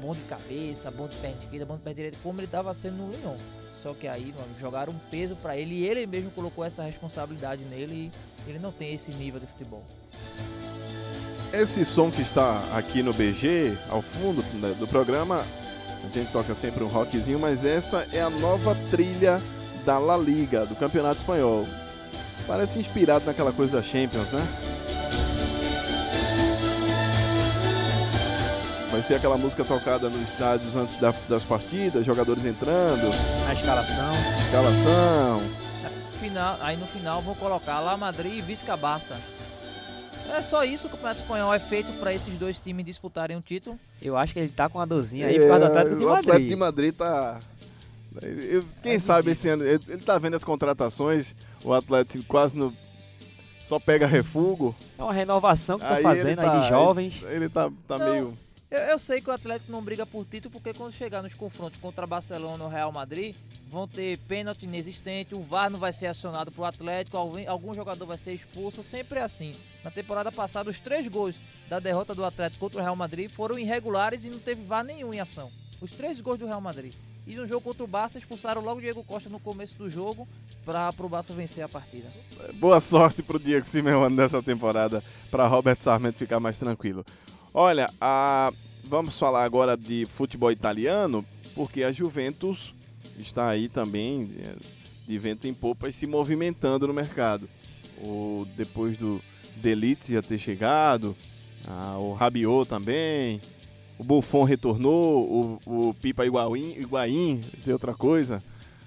Speaker 8: bom de cabeça, bom de perna esquerda, bom de perna direita, como ele estava sendo no Lyon. Só que aí, mano, jogaram um peso para ele e ele mesmo colocou essa responsabilidade nele e ele não tem esse nível de futebol.
Speaker 4: Esse som que está aqui no BG, ao fundo do programa, a gente toca sempre um rockzinho, mas essa é a nova trilha da La Liga, do Campeonato Espanhol. Parece inspirado naquela coisa da Champions, né? Vai ser aquela música tocada nos estádios antes da- das partidas, jogadores entrando,
Speaker 9: Na escalação.
Speaker 4: escalação.
Speaker 8: Final, aí no final vou colocar La Madrid e Viscabaça. É só isso, o Campeonato Espanhol é feito para esses dois times disputarem um título.
Speaker 9: Eu acho que ele tá com uma dorzinha aí por causa do Atlético de
Speaker 4: É, o
Speaker 9: Madrid.
Speaker 4: Atlético de Madrid tá. eu- Quem
Speaker 9: É
Speaker 4: sabe esse ano. Ele ele tá vendo as contratações, o Atlético quase no. Só pega refugo.
Speaker 9: É uma renovação que
Speaker 4: ele
Speaker 9: fazendo
Speaker 4: tá-
Speaker 9: aí de jovens.
Speaker 4: Ele, ele tá, tá
Speaker 8: Não.
Speaker 4: meio.
Speaker 8: Eu, eu sei que o Atlético não briga por título porque quando chegar nos confrontos contra Barcelona ou Real Madrid, vão ter pênalti inexistente, o VAR não vai ser acionado pro Atlético, algum, algum jogador vai ser expulso, sempre é assim. Na temporada passada, os três gols da derrota do Atlético contra o Real Madrid foram irregulares e não teve VAR nenhum em ação. Os três gols do Real Madrid. E no jogo contra o Barça, expulsaram logo o Diego Costa no começo do jogo para pro Barça vencer a partida.
Speaker 4: Boa sorte pro Diego Simeone nessa temporada, para Robert Sarmento ficar mais tranquilo. Olha, a- vamos falar agora de futebol italiano, porque a Juventus está aí também é, de vento em popa e se movimentando no mercado. O, depois do Delite já ter chegado, ah, o Rabiot também, o Buffon retornou, o, o Pipa Higuaín, Higuaín, dizer outra coisa,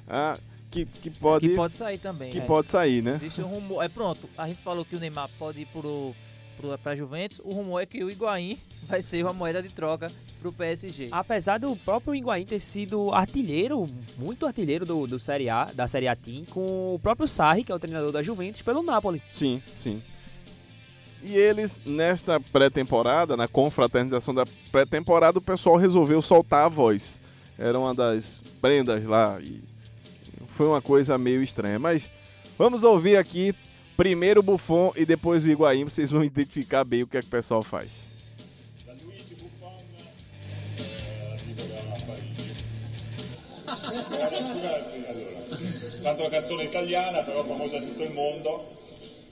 Speaker 4: ah, que, que pode...
Speaker 8: Que pode sair também.
Speaker 4: que
Speaker 8: é.
Speaker 4: pode sair, né?
Speaker 8: Existe um rumor. É pronto, a gente falou que o Neymar pode ir pro, pro, pra Juventus. O rumor é que o Higuaín vai ser uma moeda de troca pro PSG.
Speaker 9: Apesar do próprio Higuaín ter sido artilheiro, muito artilheiro do, do Série A, da Série A Team, com o próprio Sarri, que é o treinador da Juventus, pelo Napoli.
Speaker 4: Sim, sim. E eles, nesta pré-temporada, na confraternização da pré-temporada, o pessoal resolveu soltar a voz. Era uma das prendas lá e foi uma coisa meio estranha. Mas vamos ouvir aqui primeiro Buffon e depois o Higuaín, vocês vão identificar bem o que, é que o pessoal faz.
Speaker 15: Canto una canzone italiana, però famosa in tutto il mondo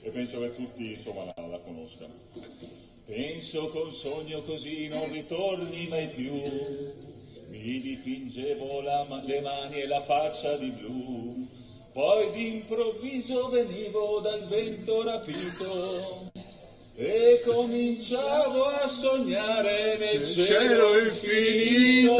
Speaker 15: e penso che tutti insomma la, la conoscano. Penso che un sogno così non ritorni mai più. Mi dipingevo la le mani e la faccia di blu. Poi d'improvviso venivo dal vento rapito e cominciavo a sognare nel cielo infinito.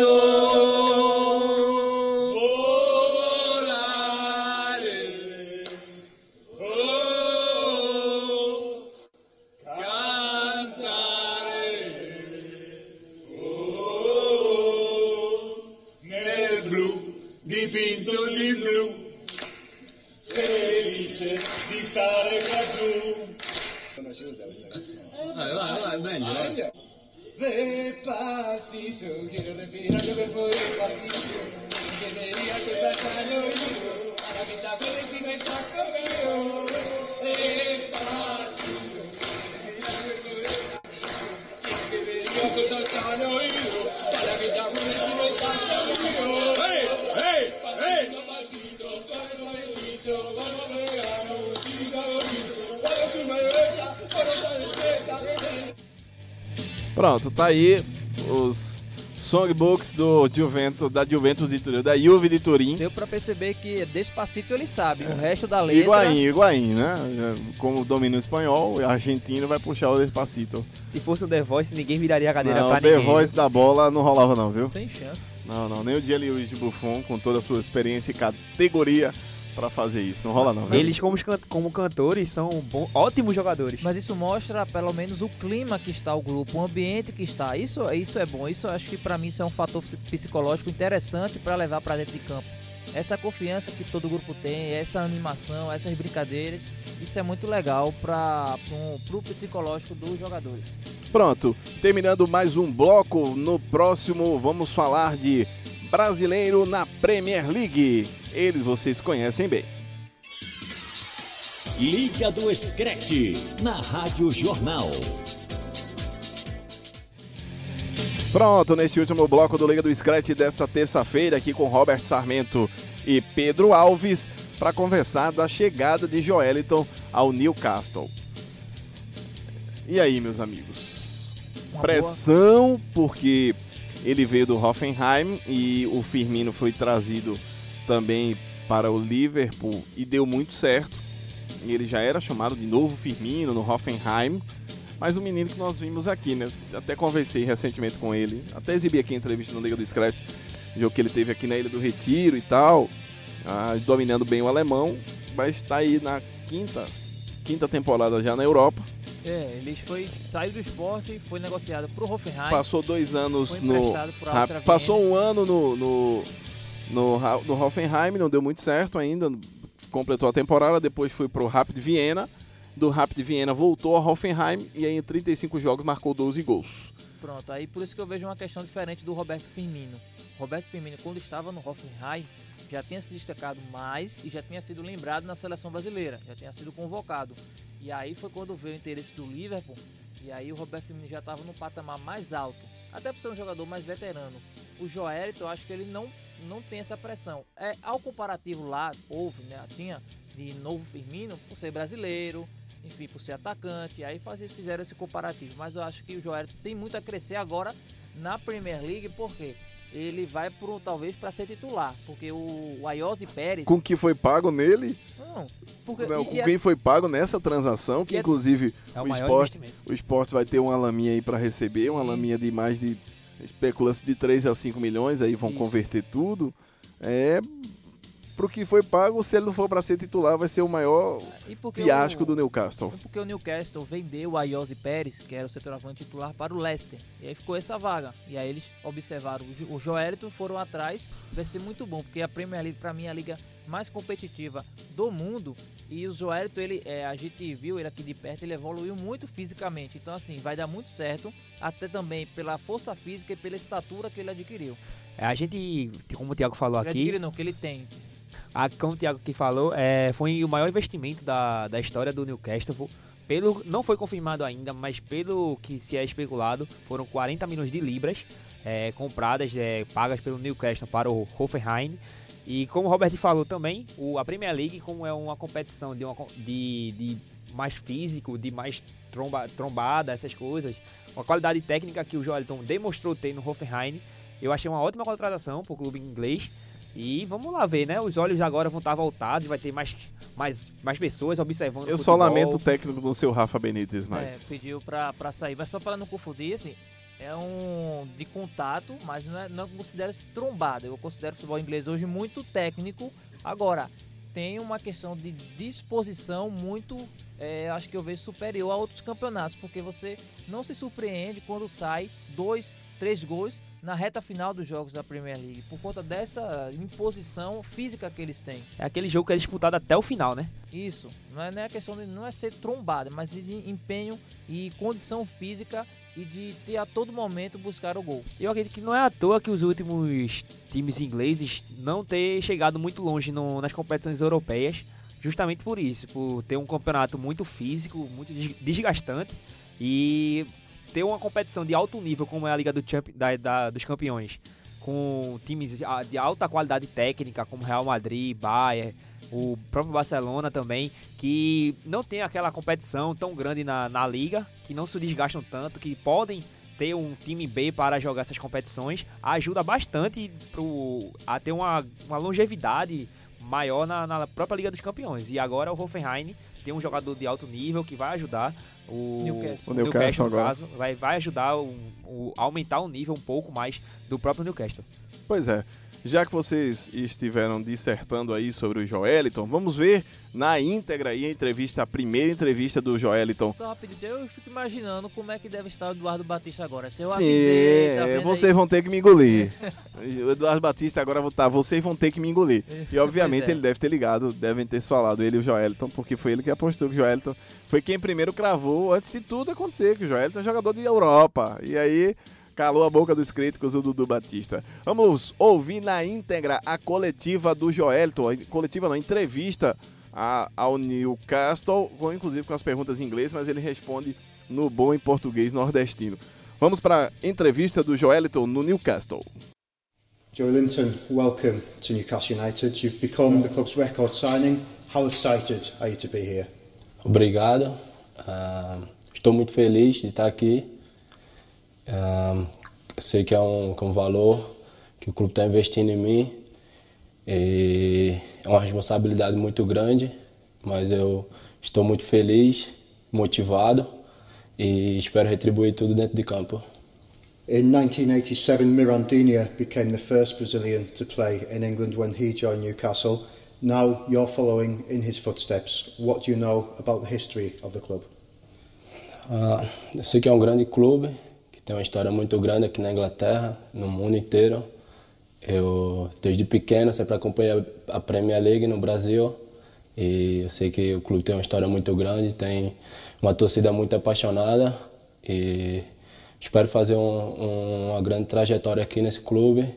Speaker 4: Aí os songbooks do Juventus, da Juventus de Turim, da Juve de Turim.
Speaker 8: Deu pra perceber que Despacito ele sabe, o resto da letra...
Speaker 4: Iguain, Iguain, né? Como domina o espanhol, o argentino vai puxar o Despacito.
Speaker 9: Se fosse o The Voice, ninguém viraria a cadeira
Speaker 4: Não,
Speaker 9: pra
Speaker 4: o The
Speaker 9: ninguém.
Speaker 4: Voice da bola não rolava não, viu?
Speaker 8: Sem chance.
Speaker 4: Não, não, nem o Dia Luiz de Buffon, com toda a sua experiência e categoria pra fazer isso. Não rola não?
Speaker 9: Eles, como, can- como cantores, são bom- ótimos jogadores.
Speaker 8: Mas isso mostra pelo menos o clima que está o grupo, o ambiente que está. Isso, isso é bom. Isso eu acho que pra mim isso é um fator psi- psicológico interessante pra levar pra dentro de campo. Essa confiança que todo grupo tem, essa animação, essas brincadeiras, isso é muito legal para pro psicológico dos jogadores.
Speaker 4: Pronto, terminando mais um bloco. No próximo vamos falar de brasileiro na Premier League. Eles vocês conhecem bem.
Speaker 2: Liga do Screte, na Rádio Jornal.
Speaker 4: Pronto, neste último bloco do Liga do Scratch desta terça-feira, aqui com Robert Sarmento e Pedro Alves, para conversar da chegada de Joeliton ao Newcastle. E aí, meus amigos?
Speaker 8: Uma
Speaker 4: Pressão, porque ele veio do Hoffenheim e o Firmino foi trazido também para o Liverpool e deu muito certo. E ele já era chamado de novo Firmino no Hoffenheim. Mas o menino que nós vimos aqui, né? Até conversei recentemente com ele. Até exibi aqui a entrevista no Liga do Scratch. Jogo que ele teve aqui na Ilha do Retiro e tal. ah, dominando bem o alemão. Mas está aí na quinta, quinta temporada já na Europa.
Speaker 8: É, ele foi, saiu do esporte, foi negociado pro Hoffenheim.
Speaker 4: Passou dois anos
Speaker 8: foi
Speaker 4: no. passou um ano no, no, no, no Hoffenheim, não deu muito certo ainda. Completou a temporada, depois foi pro Rapid Viena. Do Rapid Viena voltou ao Hoffenheim e aí em 35 jogos marcou 12 gols.
Speaker 8: Pronto, aí por isso que eu vejo uma questão diferente do Roberto Firmino. Roberto Firmino, quando estava no Hoffenheim, já tinha se destacado mais e já tinha sido lembrado na seleção brasileira, já tinha sido convocado. E aí foi quando veio o interesse do Liverpool, e aí o Roberto Firmino já estava no patamar mais alto, até por ser um jogador mais veterano. O Joelito, eu acho que ele não, não tem essa pressão. É, ao comparativo lá, houve, né, tinha de novo Firmino, por ser brasileiro, enfim, por ser atacante, aí fazer, fizeram esse comparativo. Mas eu acho que o Joelito tem muito a crescer agora na Premier League, porque ele vai pro, talvez para ser titular, porque o, o Ayoze Pérez...
Speaker 4: Com o que foi pago nele,
Speaker 8: Não, porque,
Speaker 4: não,
Speaker 8: e-
Speaker 4: com
Speaker 8: e é-
Speaker 4: quem foi pago nessa transação, que
Speaker 8: é-
Speaker 4: inclusive
Speaker 9: É o
Speaker 4: o, esporte, o esporte vai ter uma laminha aí para receber, uma laminha de mais de especula-se de 3 a 5 milhões, aí vão
Speaker 8: Isso.
Speaker 4: converter tudo. É pro que foi pago, se ele não for para ser titular, vai ser o maior
Speaker 8: e
Speaker 4: fiasco
Speaker 8: o-
Speaker 4: do Newcastle.
Speaker 8: Porque o Newcastle vendeu o Ayoze Pérez, que era o centroavante titular, para o Leicester. E aí ficou essa vaga. E aí eles observaram o Joelito, foram atrás. Vai ser muito bom, porque a Premier League, para mim, é a liga mais competitiva do mundo. E o Joelito, ele, é, a gente viu ele aqui de perto, ele evoluiu muito fisicamente. Então, assim, vai dar muito certo, até também pela força física e pela estatura que ele adquiriu.
Speaker 9: É, A gente, como o Thiago falou
Speaker 8: Ele
Speaker 9: aqui,
Speaker 8: adquiriu não, que ele tem.
Speaker 9: a, como o Thiago que falou, é, foi o maior investimento da, da história do Newcastle. Pelo, não foi confirmado ainda, mas pelo que se é especulado, foram 40 milhões de libras é, compradas, é, pagas pelo Newcastle para o Hoffenheim. E como o Robert falou também, o, a Premier League, como é uma competição de, uma, de, de mais físico, de mais tromba, trombada, essas coisas, uma qualidade técnica que o Joelton demonstrou ter no Hoffenheim, eu achei uma ótima contratação para o clube inglês. E vamos lá ver, né? Os olhos agora vão estar voltados, vai ter mais, mais, mais pessoas observando o
Speaker 4: Eu só lamento o técnico do seu Rafa Benítez,
Speaker 8: É,
Speaker 4: mas
Speaker 8: pediu pra, pra sair, mas só para não confundir, assim, é um de contato, mas não, é, não considero trombada. Eu considero o futebol inglês hoje muito técnico. Agora, tem uma questão de disposição muito, é, acho que eu vejo superior a outros campeonatos, porque você não se surpreende quando sai dois, três gols na reta final dos jogos da Premier League, por conta dessa imposição física que eles têm.
Speaker 9: É aquele jogo que é disputado até o final, né?
Speaker 8: Isso, não é, não é questão de não é ser trombada, mas de empenho e condição física e de ter a todo momento buscar o gol.
Speaker 9: Eu acredito que não é à toa que os últimos times ingleses não ter chegado muito longe no- nas competições europeias, justamente por isso, por ter um campeonato muito físico, muito des- desgastante e ter uma competição de alto nível como é a Liga do da- da- dos Campeões, com times de alta qualidade técnica como Real Madrid, Bayern, o próprio Barcelona também, que não tem aquela competição tão grande na, na liga, que não se desgastam tanto, que podem ter um time B para jogar essas competições. Ajuda bastante pro, a ter uma, uma longevidade maior na, na própria Liga dos Campeões. E agora o Hoffenheim tem um jogador de alto nível que vai ajudar o
Speaker 8: Newcastle.
Speaker 4: O Newcastle
Speaker 9: no caso, vai, vai ajudar o, o- a aumentar o nível um pouco mais do próprio Newcastle.
Speaker 4: Pois é. Já que vocês estiveram dissertando aí sobre o Joeliton, vamos ver na íntegra aí a entrevista, a primeira entrevista do Joeliton.
Speaker 8: Só rapidinho, eu fico imaginando como é que deve estar o Eduardo Batista agora. Seu
Speaker 4: Sim,
Speaker 8: avisei, tá
Speaker 4: é, vocês
Speaker 8: aí?
Speaker 4: vão ter que me engolir. o Eduardo Batista agora vou tá, vocês vão ter que me engolir. E obviamente
Speaker 8: é.
Speaker 4: ele deve ter ligado, devem ter se falado, ele e o Joeliton, porque foi ele que apostou que o Joeliton foi quem primeiro cravou, antes de tudo acontecer, que o Joeliton é jogador de Europa. E aí calou a boca dos críticos o Dudu Batista. Vamos ouvir na íntegra a coletiva do Joeliton, a coletiva não, a entrevista a- ao Newcastle, com, inclusive com as perguntas em inglês, mas ele responde no bom em português nordestino. Vamos para a entrevista do Joeliton no Newcastle.
Speaker 16: Joe Linton, welcome to Newcastle United. You've become the club's record signing. How excited are you to be here?
Speaker 6: Obrigado. Ah, estou muito feliz de estar aqui. Eu sei que é um, que é um valor que o clube está investindo em mim. E é uma responsabilidade muito grande, mas eu estou muito feliz, motivado e espero retribuir tudo dentro de campo.
Speaker 16: In 1987, Mirandinha became the first Brazilian to play in England when he joined Newcastle. Now you're following in his footsteps. What do you know about the history of the club?
Speaker 6: Ah, eu sei que é um grande clube, tem uma história muito grande aqui na Inglaterra, no mundo inteiro. Eu, desde pequeno, sempre acompanhei a Premier League no Brasil. E eu sei que o clube tem uma história muito grande, tem uma torcida muito apaixonada. E espero fazer um- um- uma grande trajetória aqui nesse clube.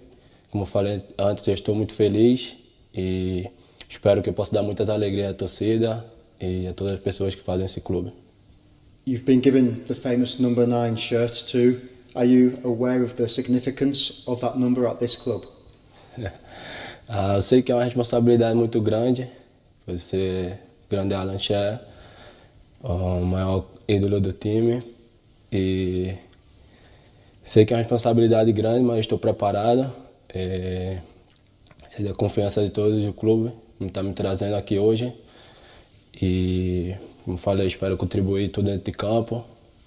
Speaker 6: Como falei antes, eu estou muito feliz e espero que eu possa dar muitas alegrias à torcida e a todas as pessoas que fazem esse clube.
Speaker 16: You've been given the famous number nine shirt too. Are you aware of the significance of that number at this club?
Speaker 6: Ah, eu sei que é uma responsabilidade muito grande, ser grande Alan Shearer, o maior ídolo do time. E sei que é uma responsabilidade grande, mas estou preparado. É, sei da confiança de todos do clube, está me trazendo aqui hoje. E, como falei, espero contribuir tudo dentro de campo.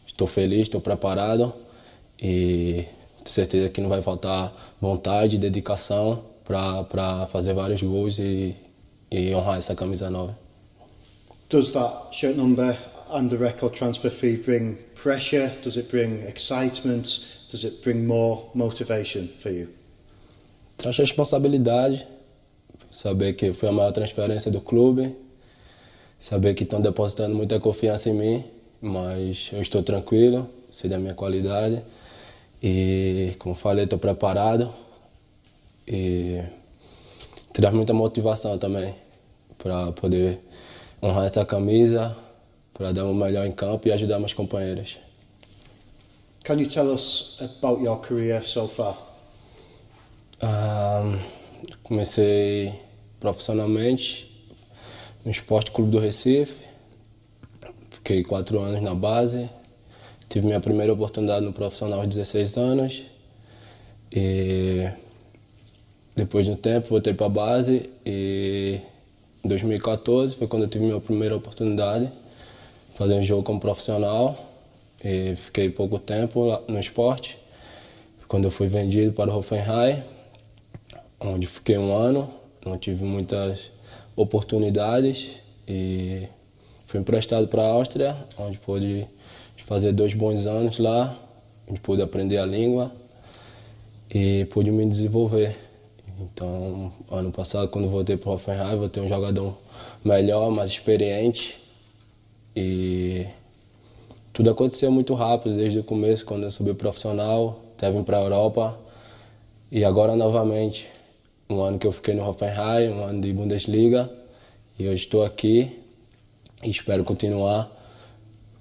Speaker 6: Estou feliz, estou preparado e tenho certeza que não vai faltar vontade e dedicação para fazer vários gols e, e honrar essa camisa nova.
Speaker 16: Does that shirt number and the record transfer fee bring pressure? Does it bring excitement? Does it bring more motivation for you?
Speaker 6: Traz responsabilidade, saber que foi a maior transferência do clube, saber que estão depositando muita confiança em mim, mas eu estou tranquilo, sei da minha qualidade e, como falei, estou preparado e traz muita motivação também para poder honrar essa camisa, para dar o melhor em campo e ajudar meus companheiros.
Speaker 16: Can you tell us about your career so far?
Speaker 6: Ah, comecei profissionalmente no Esporte Clube do Recife. Fiquei quatro anos na base. Tive minha primeira oportunidade no profissional aos 16 anos. E depois de um tempo voltei para a base e em 2014 foi quando eu tive minha primeira oportunidade de fazer um jogo como profissional. E fiquei pouco tempo no esporte. Quando eu fui vendido para o Hoffenheim, onde fiquei um ano, não tive muitas oportunidades e fui emprestado para a Áustria, onde pude fazer dois bons anos lá, onde pude aprender a língua e pude me desenvolver. Então, ano passado, quando voltei para o Hoffenheim, ter um jogador melhor, mais experiente e tudo aconteceu muito rápido, desde o começo, quando eu subi profissional, até vim para a Europa e agora novamente um ano que eu fiquei no Hoffenheim, um ano de Bundesliga, e hoje estou aqui e espero continuar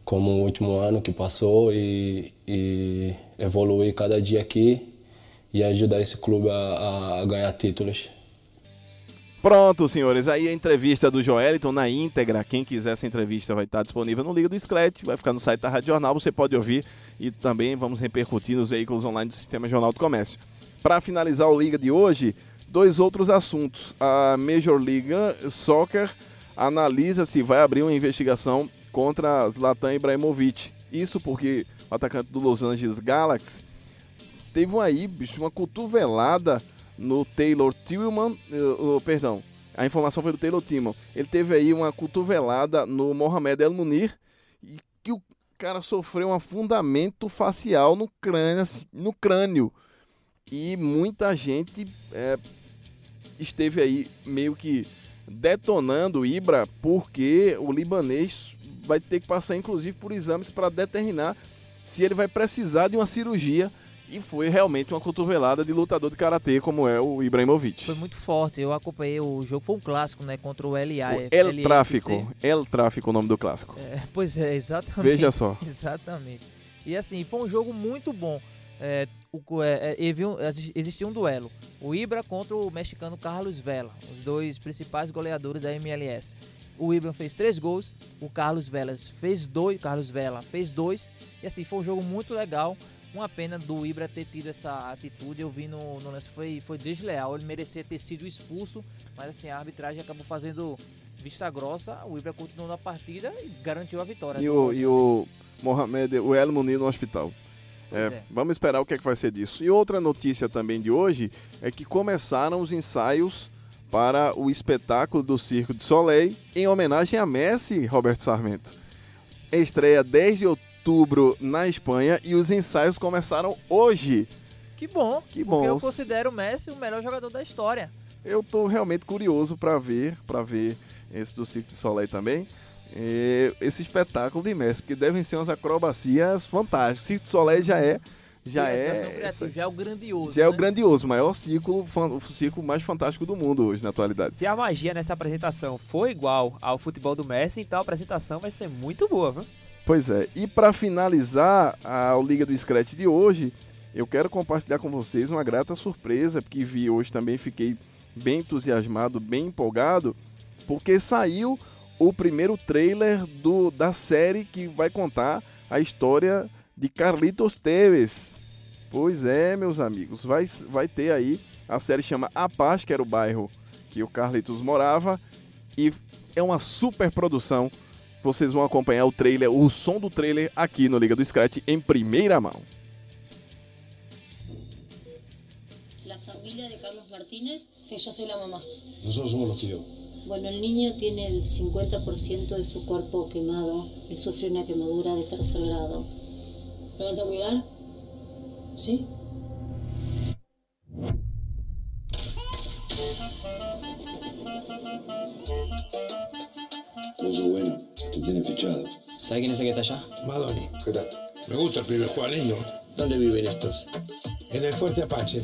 Speaker 6: como o último ano que passou e, e evoluir cada dia aqui e ajudar esse clube a, a- ganhar títulos.
Speaker 4: Pronto, senhores. Aí a entrevista do Joeliton na íntegra. Quem quiser essa entrevista vai estar disponível no Liga do Scratch, vai ficar no site da Rádio Jornal, você pode ouvir e também vamos repercutir nos veículos online do Sistema Jornal do Comércio. Para finalizar o Liga de hoje, dois outros assuntos. A Major League Soccer analisa se vai abrir uma investigação contra Zlatan Ibrahimovic. Isso porque o atacante do Los Angeles Galaxy teve aí, bicho, uma cotovelada no Taylor Tillman, uh, uh, perdão, a informação foi do Taylor Tillman. Ele teve aí uma cotovelada no Mohamed El Munir e que o cara sofreu um afundamento facial no crânio, no crânio. E muita gente é, esteve aí meio que detonando o Ibra porque o libanês vai ter que passar inclusive por exames para determinar se ele vai precisar de uma cirurgia e foi realmente uma cotovelada de lutador de karatê como é o Ibrahimovic.
Speaker 8: Foi muito forte. Eu acompanhei o jogo, foi um clássico, né? Contra o LA.
Speaker 4: O El Tráfico. El Tráfico, o nome do clássico.
Speaker 8: É, pois é, exatamente.
Speaker 4: Veja só.
Speaker 8: Exatamente. E assim, foi um jogo muito bom. É, o, é, é, existia um duelo. O Ibra contra o mexicano Carlos Vela, os dois principais goleadores da MLS. O Ibra fez três gols, o Carlos Velas fez dois, Carlos Vela fez dois. E assim, foi um jogo muito legal. Uma pena do Ibra ter tido essa atitude. Eu vi no, no lance, foi, foi desleal. Ele merecia ter sido expulso, mas assim, a arbitragem acabou fazendo vista grossa. O Ibra continuou na partida e garantiu a vitória.
Speaker 4: E o, e o Mohamed, o El Munir no hospital. É, é. Vamos esperar o que, é que vai ser disso. E outra notícia também de hoje é que começaram os ensaios para o espetáculo do Circo de Soleil em homenagem a Messi, Roberto Sarmento. Estreia 10 de outubro na Espanha e os ensaios começaram hoje.
Speaker 8: Que bom,
Speaker 4: que
Speaker 8: bom.
Speaker 4: Porque
Speaker 8: eu considero o Messi o melhor jogador da história.
Speaker 4: Eu tô realmente curioso para ver, para ver esse do Circo de Soleil também. E esse espetáculo de Messi, porque devem ser umas acrobacias fantásticas. Circo de Soleil já é já é,
Speaker 8: já é o grandioso.
Speaker 4: Já
Speaker 8: né?
Speaker 4: é o grandioso, o maior ciclo, o ciclo mais fantástico do mundo hoje na atualidade.
Speaker 9: Se a magia nessa apresentação for igual ao futebol do Messi, então a apresentação vai ser muito boa, viu?
Speaker 4: Pois é. E para finalizar a Liga do Scratch de hoje, eu quero compartilhar com vocês uma grata surpresa, porque vi hoje também fiquei bem entusiasmado, bem empolgado, porque saiu o primeiro trailer do, da série que vai contar a história de Carlitos Teves. Pois é, meus amigos, vai, vai ter aí, a série chama A Paz, que era o bairro que o Carlitos morava, e é uma super produção. Vocês vão acompanhar o trailer, o som do trailer aqui no Liga do Scratch em primeira mão.
Speaker 17: La familia de Carlos Martínez. Sí, yo soy la mamá.
Speaker 18: Nosotros somos los tíos.
Speaker 17: Bueno, el niño tiene el 50% de su cuerpo quemado. Él sufrió una quemadura de tercer grado. ¿Me vas a cuidar? Sí.
Speaker 18: Vos sos bueno, te tiene fichado.
Speaker 14: ¿Sabe quién es el que está allá?
Speaker 19: Madoni.
Speaker 18: ¿Qué tal?
Speaker 19: Me gusta el pibe, juega lindo.
Speaker 14: ¿Dónde viven estos?
Speaker 19: En el Fuerte Apache.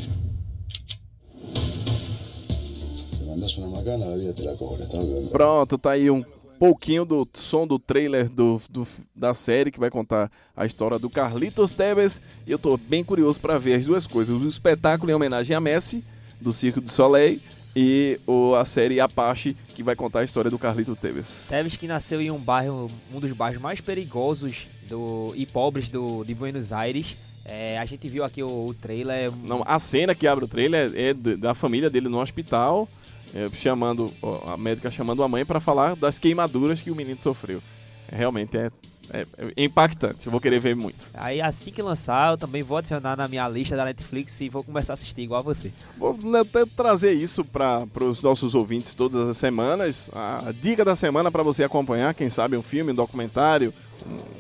Speaker 18: Una macana, la vida te la cobra. temprano.
Speaker 4: Pronto, tá aí um pouquinho do som do trailer do, do- da série que vai contar a história do Carlitos Tevez. E eu tô bem curioso para ver as duas coisas: o espetáculo em homenagem a Messi, do Circo du Soleil, e o, a série Apache, que vai contar a história do Carlitos Tevez.
Speaker 9: Teves que nasceu em um bairro, um dos bairros mais perigosos do, e pobres do, de Buenos Aires. É, a gente viu aqui o, o trailer.
Speaker 4: Não, a cena que abre o trailer é de- da família dele no hospital, é, chamando ó, a médica chamando a mãe para falar das queimaduras que o menino sofreu. É, realmente é, é- é impactante. Eu vou querer ver muito.
Speaker 9: Aí assim que lançar, eu também vou adicionar na minha lista da Netflix e vou começar a assistir igual a você.
Speaker 4: Vou até trazer isso para os nossos ouvintes todas as semanas. A dica da semana para você acompanhar, quem sabe um filme, um documentário,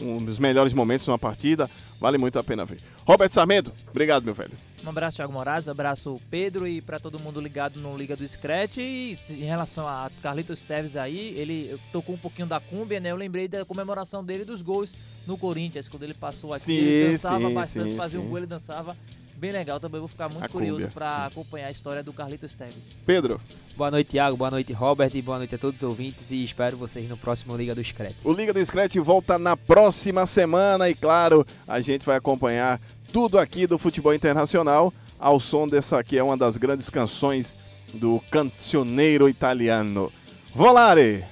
Speaker 4: um, um dos melhores momentos de uma partida. Vale muito a pena ver. Roberto Sarmento, obrigado, meu velho.
Speaker 8: Um abraço, Thiago Moraes, abraço Pedro e para todo mundo ligado no Liga do Scratch. E em relação a Carlitos Teves aí, ele tocou um pouquinho da cúmbia, né? Eu lembrei da comemoração dele dos gols no Corinthians, quando ele passou aqui.
Speaker 4: Sim,
Speaker 8: ele dançava
Speaker 4: sim,
Speaker 8: bastante,
Speaker 4: sim,
Speaker 8: fazia um gol, ele dançava bem legal. Também vou ficar muito
Speaker 4: A
Speaker 8: curioso para acompanhar a história do Carlitos Teves.
Speaker 4: Pedro.
Speaker 9: Boa noite, Thiago. Boa noite, Robert. E boa noite a todos os ouvintes. E espero vocês no próximo Liga do Scratch.
Speaker 4: O Liga do Scratch volta na próxima semana e, claro, a gente vai acompanhar tudo aqui do futebol internacional ao som dessa que é uma das grandes canções
Speaker 7: do cancioneiro italiano. Volare!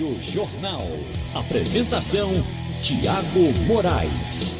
Speaker 2: Rádio Jornal. Apresentação: Tiago Moraes.